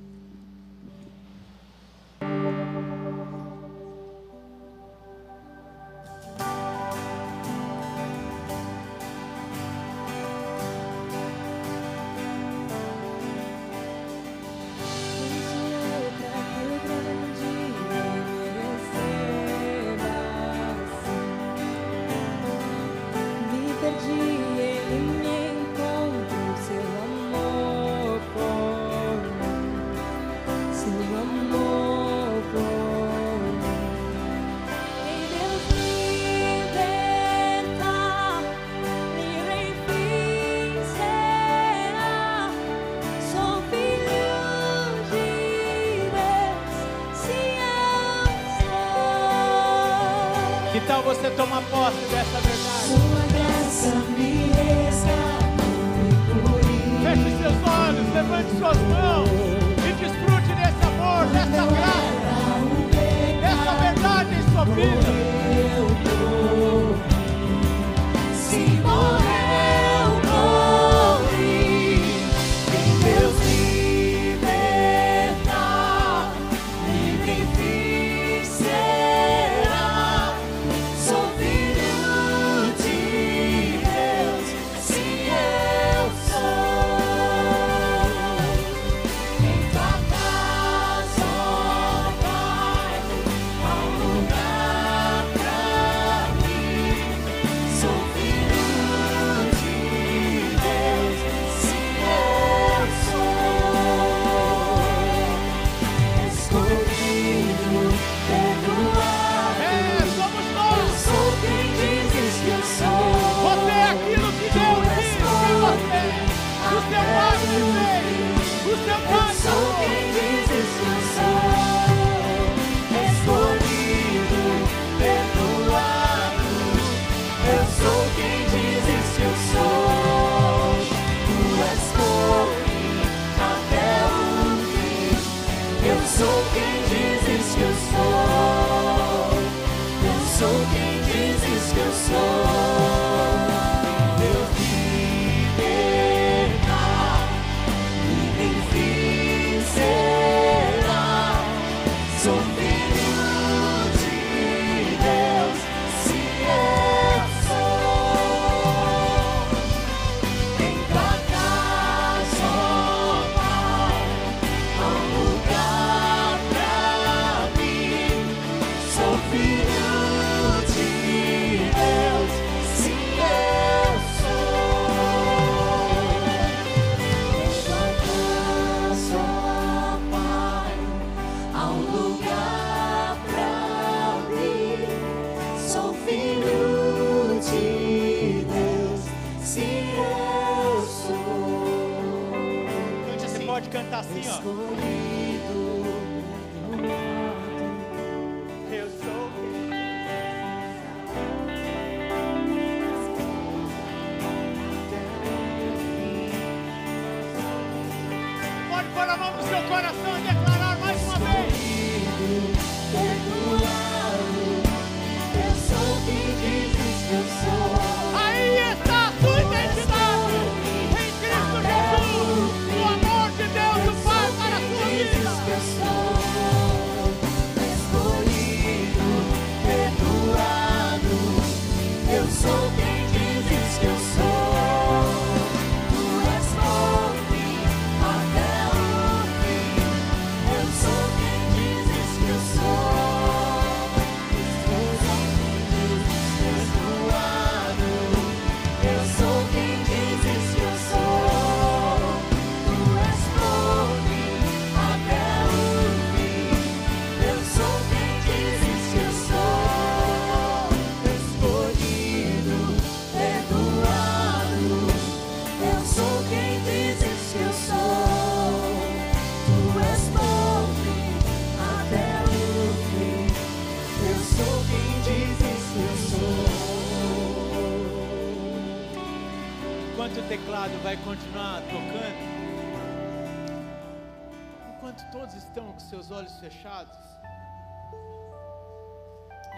Fechados,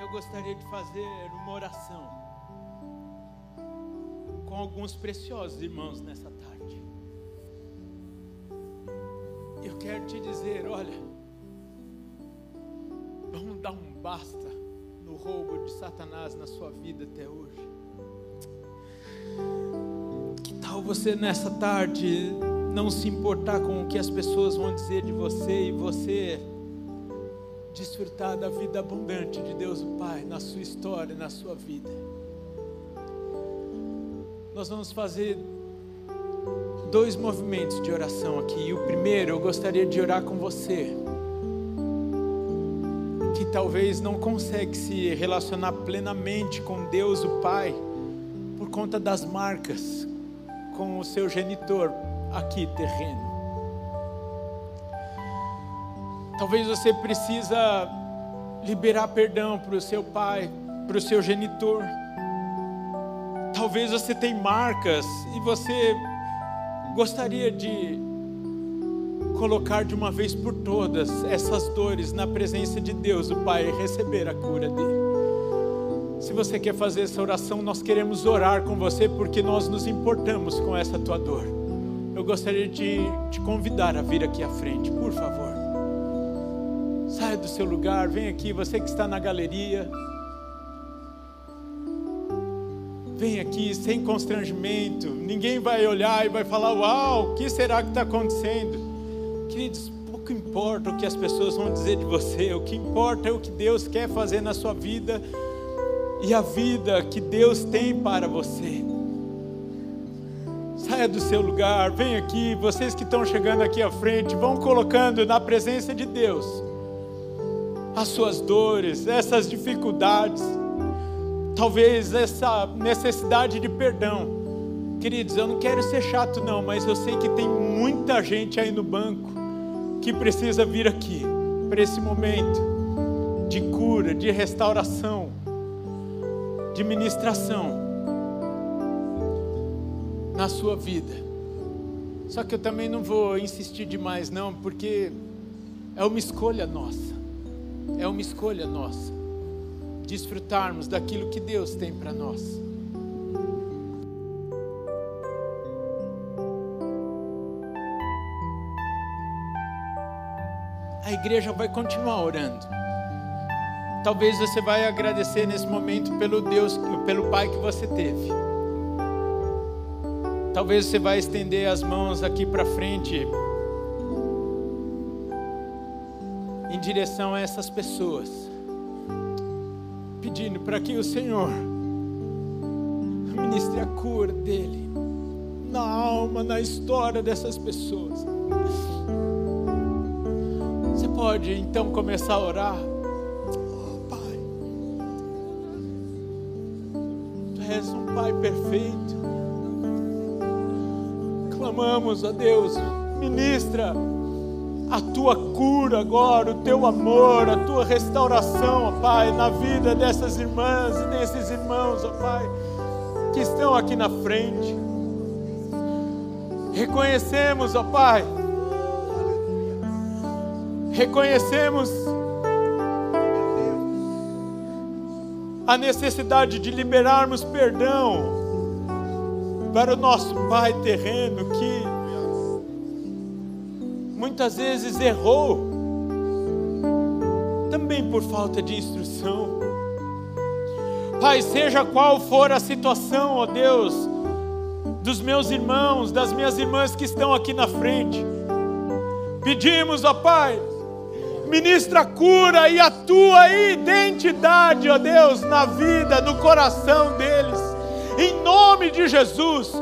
eu gostaria de fazer uma oração com alguns preciosos irmãos nessa tarde. Eu quero te dizer, olha, vamos dar um basta no roubo de Satanás na sua vida até hoje. Que tal você nessa tarde não se importar com o que as pessoas vão dizer de você e você desfrutar da vida abundante de Deus o Pai na sua história, na sua vida? Nós vamos fazer dois movimentos de oração aqui. E o primeiro, eu gostaria de orar com você que talvez não consegue se relacionar plenamente com Deus o Pai por conta das marcas com o seu genitor aqui terreno. Talvez você precisa liberar perdão para o seu pai, para o seu genitor. Talvez você tenha marcas e você gostaria de colocar de uma vez por todas essas dores na presença de Deus, o Pai, e receber a cura dele. Se você quer fazer essa oração, nós queremos orar com você porque nós nos importamos com essa tua dor. Eu gostaria de te convidar a vir aqui à frente, por favor. Do seu lugar, vem aqui, você que está na galeria. Vem aqui sem constrangimento, ninguém vai olhar e vai falar: Uau, o que será que está acontecendo? Queridos, pouco importa o que as pessoas vão dizer de você, o que importa é o que Deus quer fazer na sua vida e a vida que Deus tem para você. Saia do seu lugar, vem aqui, vocês que estão chegando aqui à frente, vão colocando na presença de Deus as suas dores, essas dificuldades talvez essa necessidade de perdão. Queridos, eu não quero ser chato, não, mas eu sei que tem muita gente aí no banco que precisa vir aqui para esse momento de cura, de restauração, de ministração na sua vida. Só que eu também não vou insistir demais, não, porque é uma escolha nossa. É uma escolha nossa desfrutarmos daquilo que Deus tem para nós. A igreja vai continuar orando. Talvez você vai agradecer nesse momento pelo Deus, pelo Pai que você teve. Talvez você vai estender as mãos aqui para frente em direção a essas pessoas pedindo para que o Senhor ministre a cura dele na alma, na história dessas pessoas. Você pode então começar a orar. Oh, Pai, Tu és um Pai perfeito. Clamamos a Deus, ministra a tua cura agora, o teu amor, a tua restauração, ó Pai, na vida dessas irmãs e desses irmãos, ó Pai, que estão aqui na frente. Reconhecemos, ó Pai, reconhecemos a necessidade de liberarmos perdão para o nosso Pai terreno que muitas vezes errou, também por falta de instrução. Pai, seja qual for a situação, ó Deus, dos meus irmãos, das minhas irmãs que estão aqui na frente, pedimos, ó Pai, ministra a cura e a tua identidade, ó Deus, na vida, no coração deles, em nome de Jesus.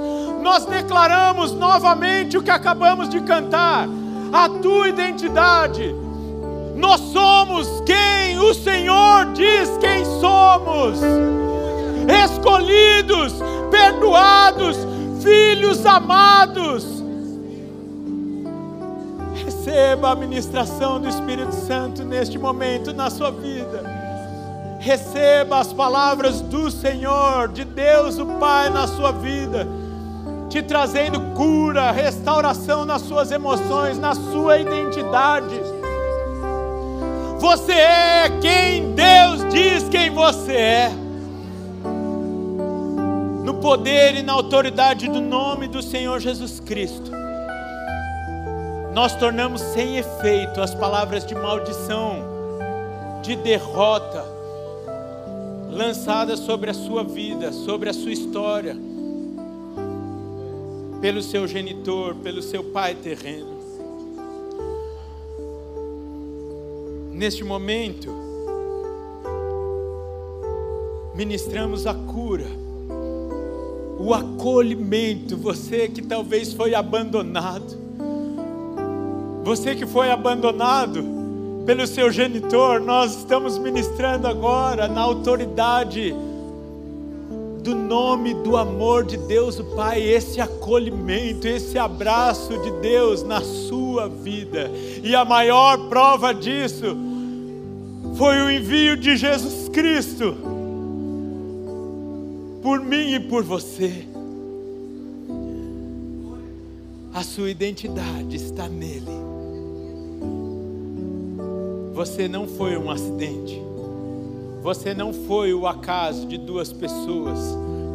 Nós declaramos novamente o que acabamos de cantar a tua identidade. Nós somos quem o Senhor diz quem somos: escolhidos, perdoados, filhos amados. Receba a ministração do Espírito Santo neste momento na sua vida. Receba as palavras do Senhor, de Deus o Pai na sua vida te trazendo cura, restauração nas suas emoções, na sua identidade. Você é quem Deus diz quem você é. no poder e na autoridade do nome do Senhor Jesus Cristo, nós tornamos sem efeito as palavras de maldição, de derrota, lançadas sobre a sua vida, sobre a sua história, pelo seu genitor, pelo seu pai terreno. Neste momento, ministramos a cura, o acolhimento. Você que talvez foi abandonado, você que foi abandonado pelo seu genitor, nós estamos ministrando agora na autoridade do nome do amor de Deus o Pai, esse acolhimento, esse abraço de Deus na sua vida. E a maior prova disso foi o envio de Jesus Cristo por mim e por você. A sua identidade está nele. Você não foi um acidente. Você não foi o acaso de duas pessoas,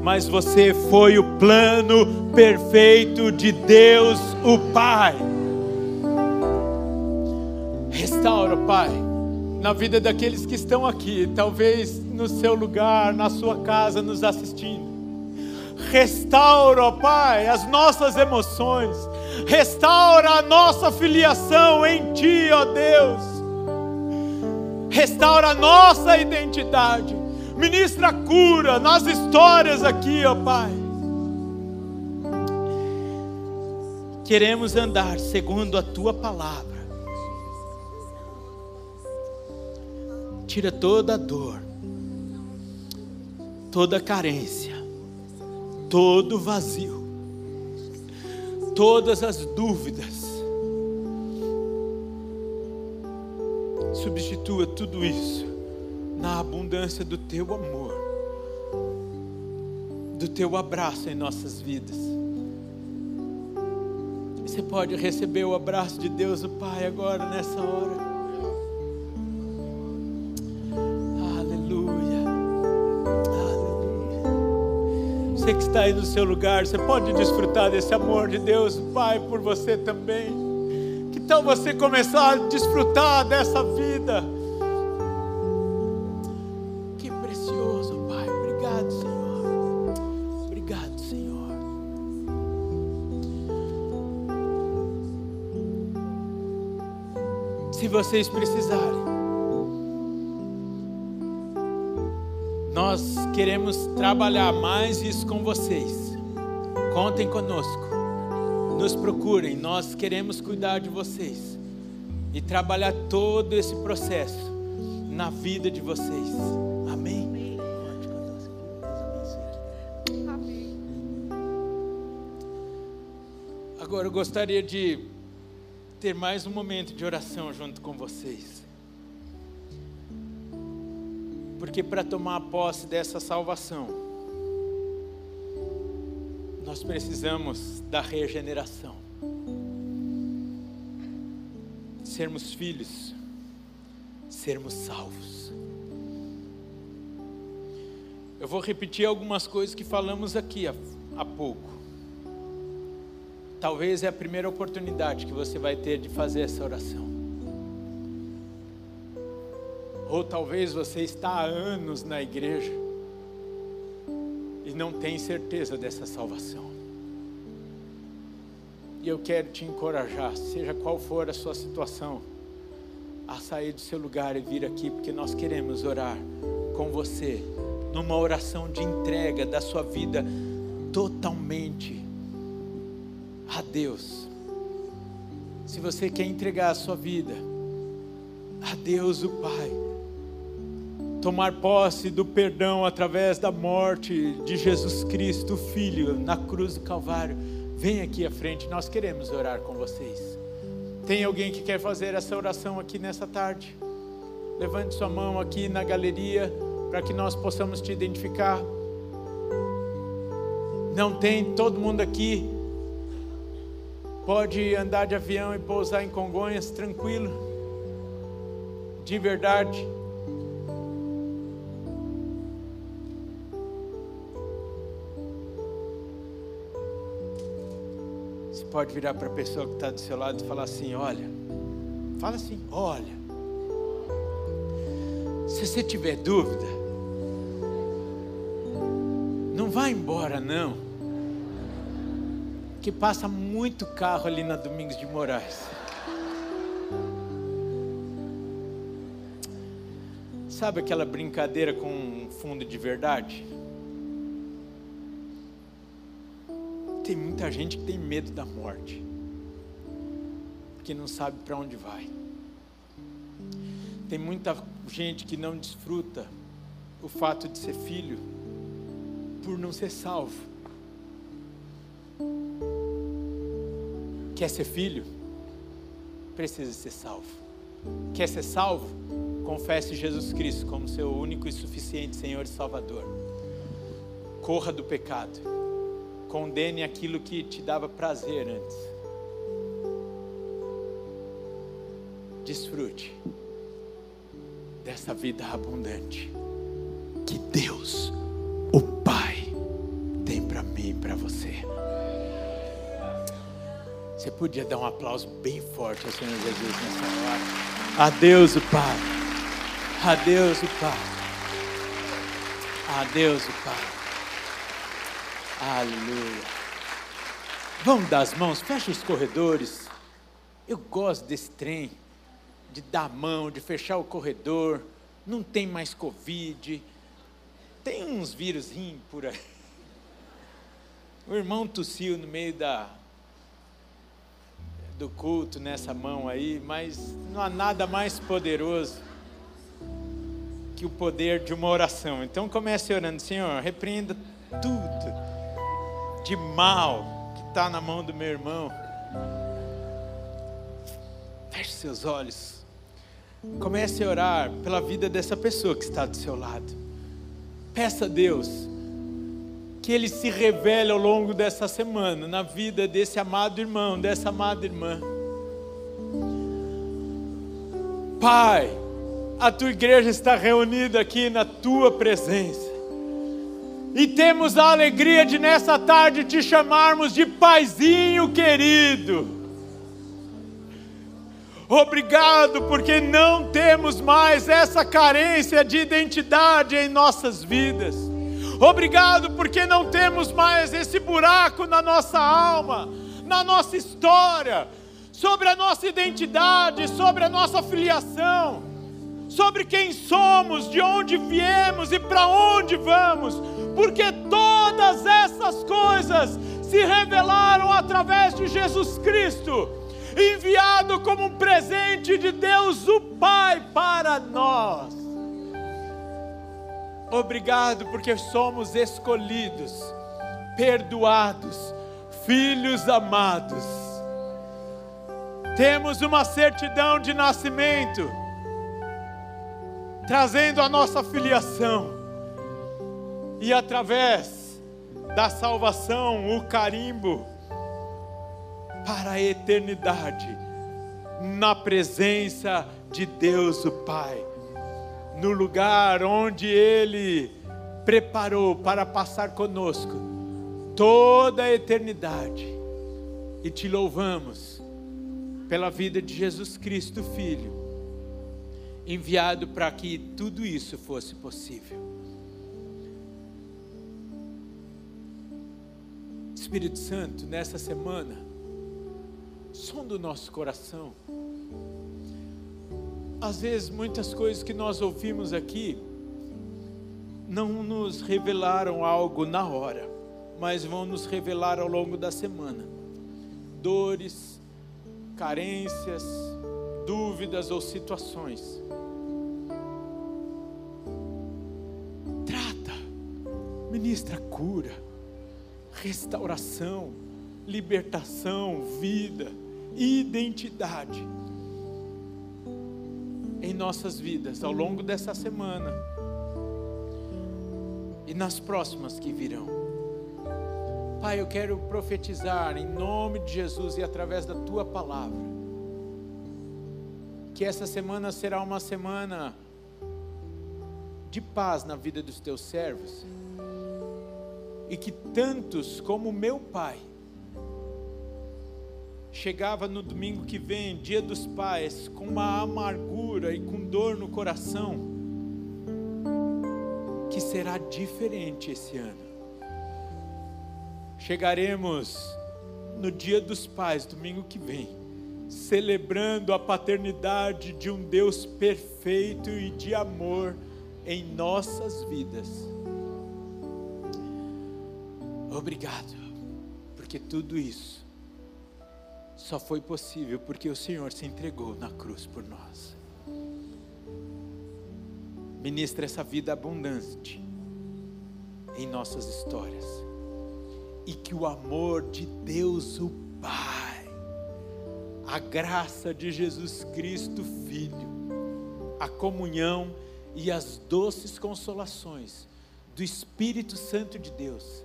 mas você foi o plano perfeito de Deus, o Pai. Restaura, Pai, na vida daqueles que estão aqui, talvez no seu lugar, na sua casa, nos assistindo. Restaura, Pai, as nossas emoções, restaura a nossa filiação em Ti, ó Deus. Restaura a nossa identidade, ministra cura nas histórias aqui, ó Pai. Queremos andar segundo a Tua palavra. Tira toda a dor toda carência, todo vazio, todas as dúvidas. Substitua tudo isso na abundância do teu amor, do teu abraço em nossas vidas. Você pode receber o abraço de Deus, o Pai, agora, nessa hora. Você que está aí no seu lugar, você pode desfrutar desse amor de Deus, Pai, por você também. Tal você começar a desfrutar dessa vida? Que precioso, Pai. Obrigado, Senhor. Obrigado, Senhor. Se vocês precisarem, nós queremos trabalhar mais isso com vocês. Contem conosco. Nos procurem, nós queremos cuidar de vocês e trabalhar todo esse processo na vida de vocês. Amém. Agora eu gostaria de ter mais um momento de oração junto com vocês. Porque para tomar posse dessa salvação, nós precisamos da regeneração. Sermos filhos, sermos salvos. Eu vou repetir algumas coisas que falamos aqui há, há pouco. Talvez é a primeira oportunidade que você vai ter de fazer essa oração. Ou talvez você está há anos na igreja não tem certeza dessa salvação. E eu quero te encorajar, seja qual for a sua situação, a sair do seu lugar e vir aqui, porque nós queremos orar com você, numa oração de entrega da sua vida totalmente a Deus. Se você quer entregar a sua vida a Deus o Pai, tomar posse do perdão através da morte de Jesus Cristo, Filho, na cruz do Calvário, vem aqui à frente, nós queremos orar com vocês. Tem alguém que quer fazer essa oração aqui nessa tarde? Levante sua mão aqui na galeria para que nós possamos te identificar. Não tem todo mundo aqui. Pode andar de avião e pousar em Congonhas tranquilo. De verdade. Pode virar para a pessoa que está do seu lado e falar assim: olha, fala assim, olha. Se você tiver dúvida, não vá embora não. Que passa muito carro ali na Domingos de Moraes. Sabe aquela brincadeira com fundo de verdade? Tem muita gente que tem medo da morte, porque não sabe para onde vai. Tem muita gente que não desfruta o fato de ser filho por não ser salvo. Quer ser filho? Precisa ser salvo. Quer ser salvo? Confesse Jesus Cristo como seu único e suficiente Senhor e Salvador. Corra do pecado. Condene aquilo que te dava prazer antes. Desfrute dessa vida abundante que Deus, o Pai, tem para mim e para você. Você podia dar um aplauso bem forte ao Senhor Jesus nessa hora. A Deus o Pai. A Deus o Pai. A Deus o Pai. Aleluia. Vamos dar as mãos, fecha os corredores. Eu gosto desse trem, de dar a mão, de fechar o corredor. Não tem mais Covid. Tem uns vírus por aí. O irmão tossiu no meio da, do culto nessa mão aí, mas não há nada mais poderoso que o poder de uma oração. Então comece orando, Senhor, repreenda tudo de mal que está na mão do meu irmão. Feche seus olhos. Comece a orar pela vida dessa pessoa que está do seu lado. Peça a Deus que Ele se revele ao longo dessa semana na vida desse amado irmão, dessa amada irmã. Pai, a tua igreja está reunida aqui na tua presença. E temos a alegria de nessa tarde te chamarmos de paizinho querido. Obrigado, porque não temos mais essa carência de identidade em nossas vidas. Obrigado, porque não temos mais esse buraco na nossa alma, na nossa história, sobre a nossa identidade, sobre a nossa filiação sobre quem somos, de onde viemos e para onde vamos, porque todas essas coisas se revelaram através de Jesus Cristo, enviado como um presente de Deus o Pai para nós. Obrigado, porque somos escolhidos, perdoados, filhos amados. Temos uma certidão de nascimento trazendo a nossa filiação, e através da salvação, o carimbo, para a eternidade, na presença de Deus o Pai, no lugar onde Ele preparou para passar conosco toda a eternidade, e te louvamos pela vida de Jesus Cristo, Filho enviado para que tudo isso fosse possível. Espírito Santo, nessa semana, som do nosso coração. Às vezes, muitas coisas que nós ouvimos aqui não nos revelaram algo na hora, mas vão nos revelar ao longo da semana. Dores, carências, dúvidas ou situações. Trata, ministra cura, restauração, libertação, vida, identidade em nossas vidas ao longo dessa semana e nas próximas que virão. Pai, eu quero profetizar em nome de Jesus e através da tua palavra que essa semana será uma semana de paz na vida dos teus servos, e que tantos como meu Pai chegava no domingo que vem, dia dos pais, com uma amargura e com dor no coração, que será diferente esse ano. Chegaremos no dia dos pais, domingo que vem, celebrando a paternidade de um Deus perfeito e de amor em nossas vidas. Obrigado, porque tudo isso só foi possível porque o Senhor se entregou na cruz por nós. Ministra essa vida abundante em nossas histórias. E que o amor de Deus, o Pai, a graça de Jesus Cristo, Filho, a comunhão e as doces consolações do Espírito Santo de Deus,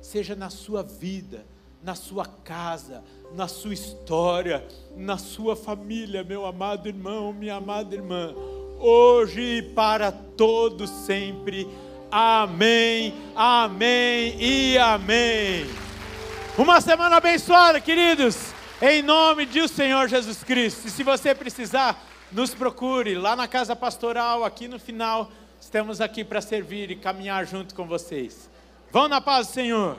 seja na sua vida, na sua casa, na sua história, na sua família, meu amado irmão, minha amada irmã, hoje e para todos sempre. Amém, amém e amém. Uma semana abençoada, queridos, em nome de Senhor Jesus Cristo. E se você precisar, nos procure lá na casa pastoral, aqui no final. Estamos aqui para servir e caminhar junto com vocês. Vão na paz do Senhor.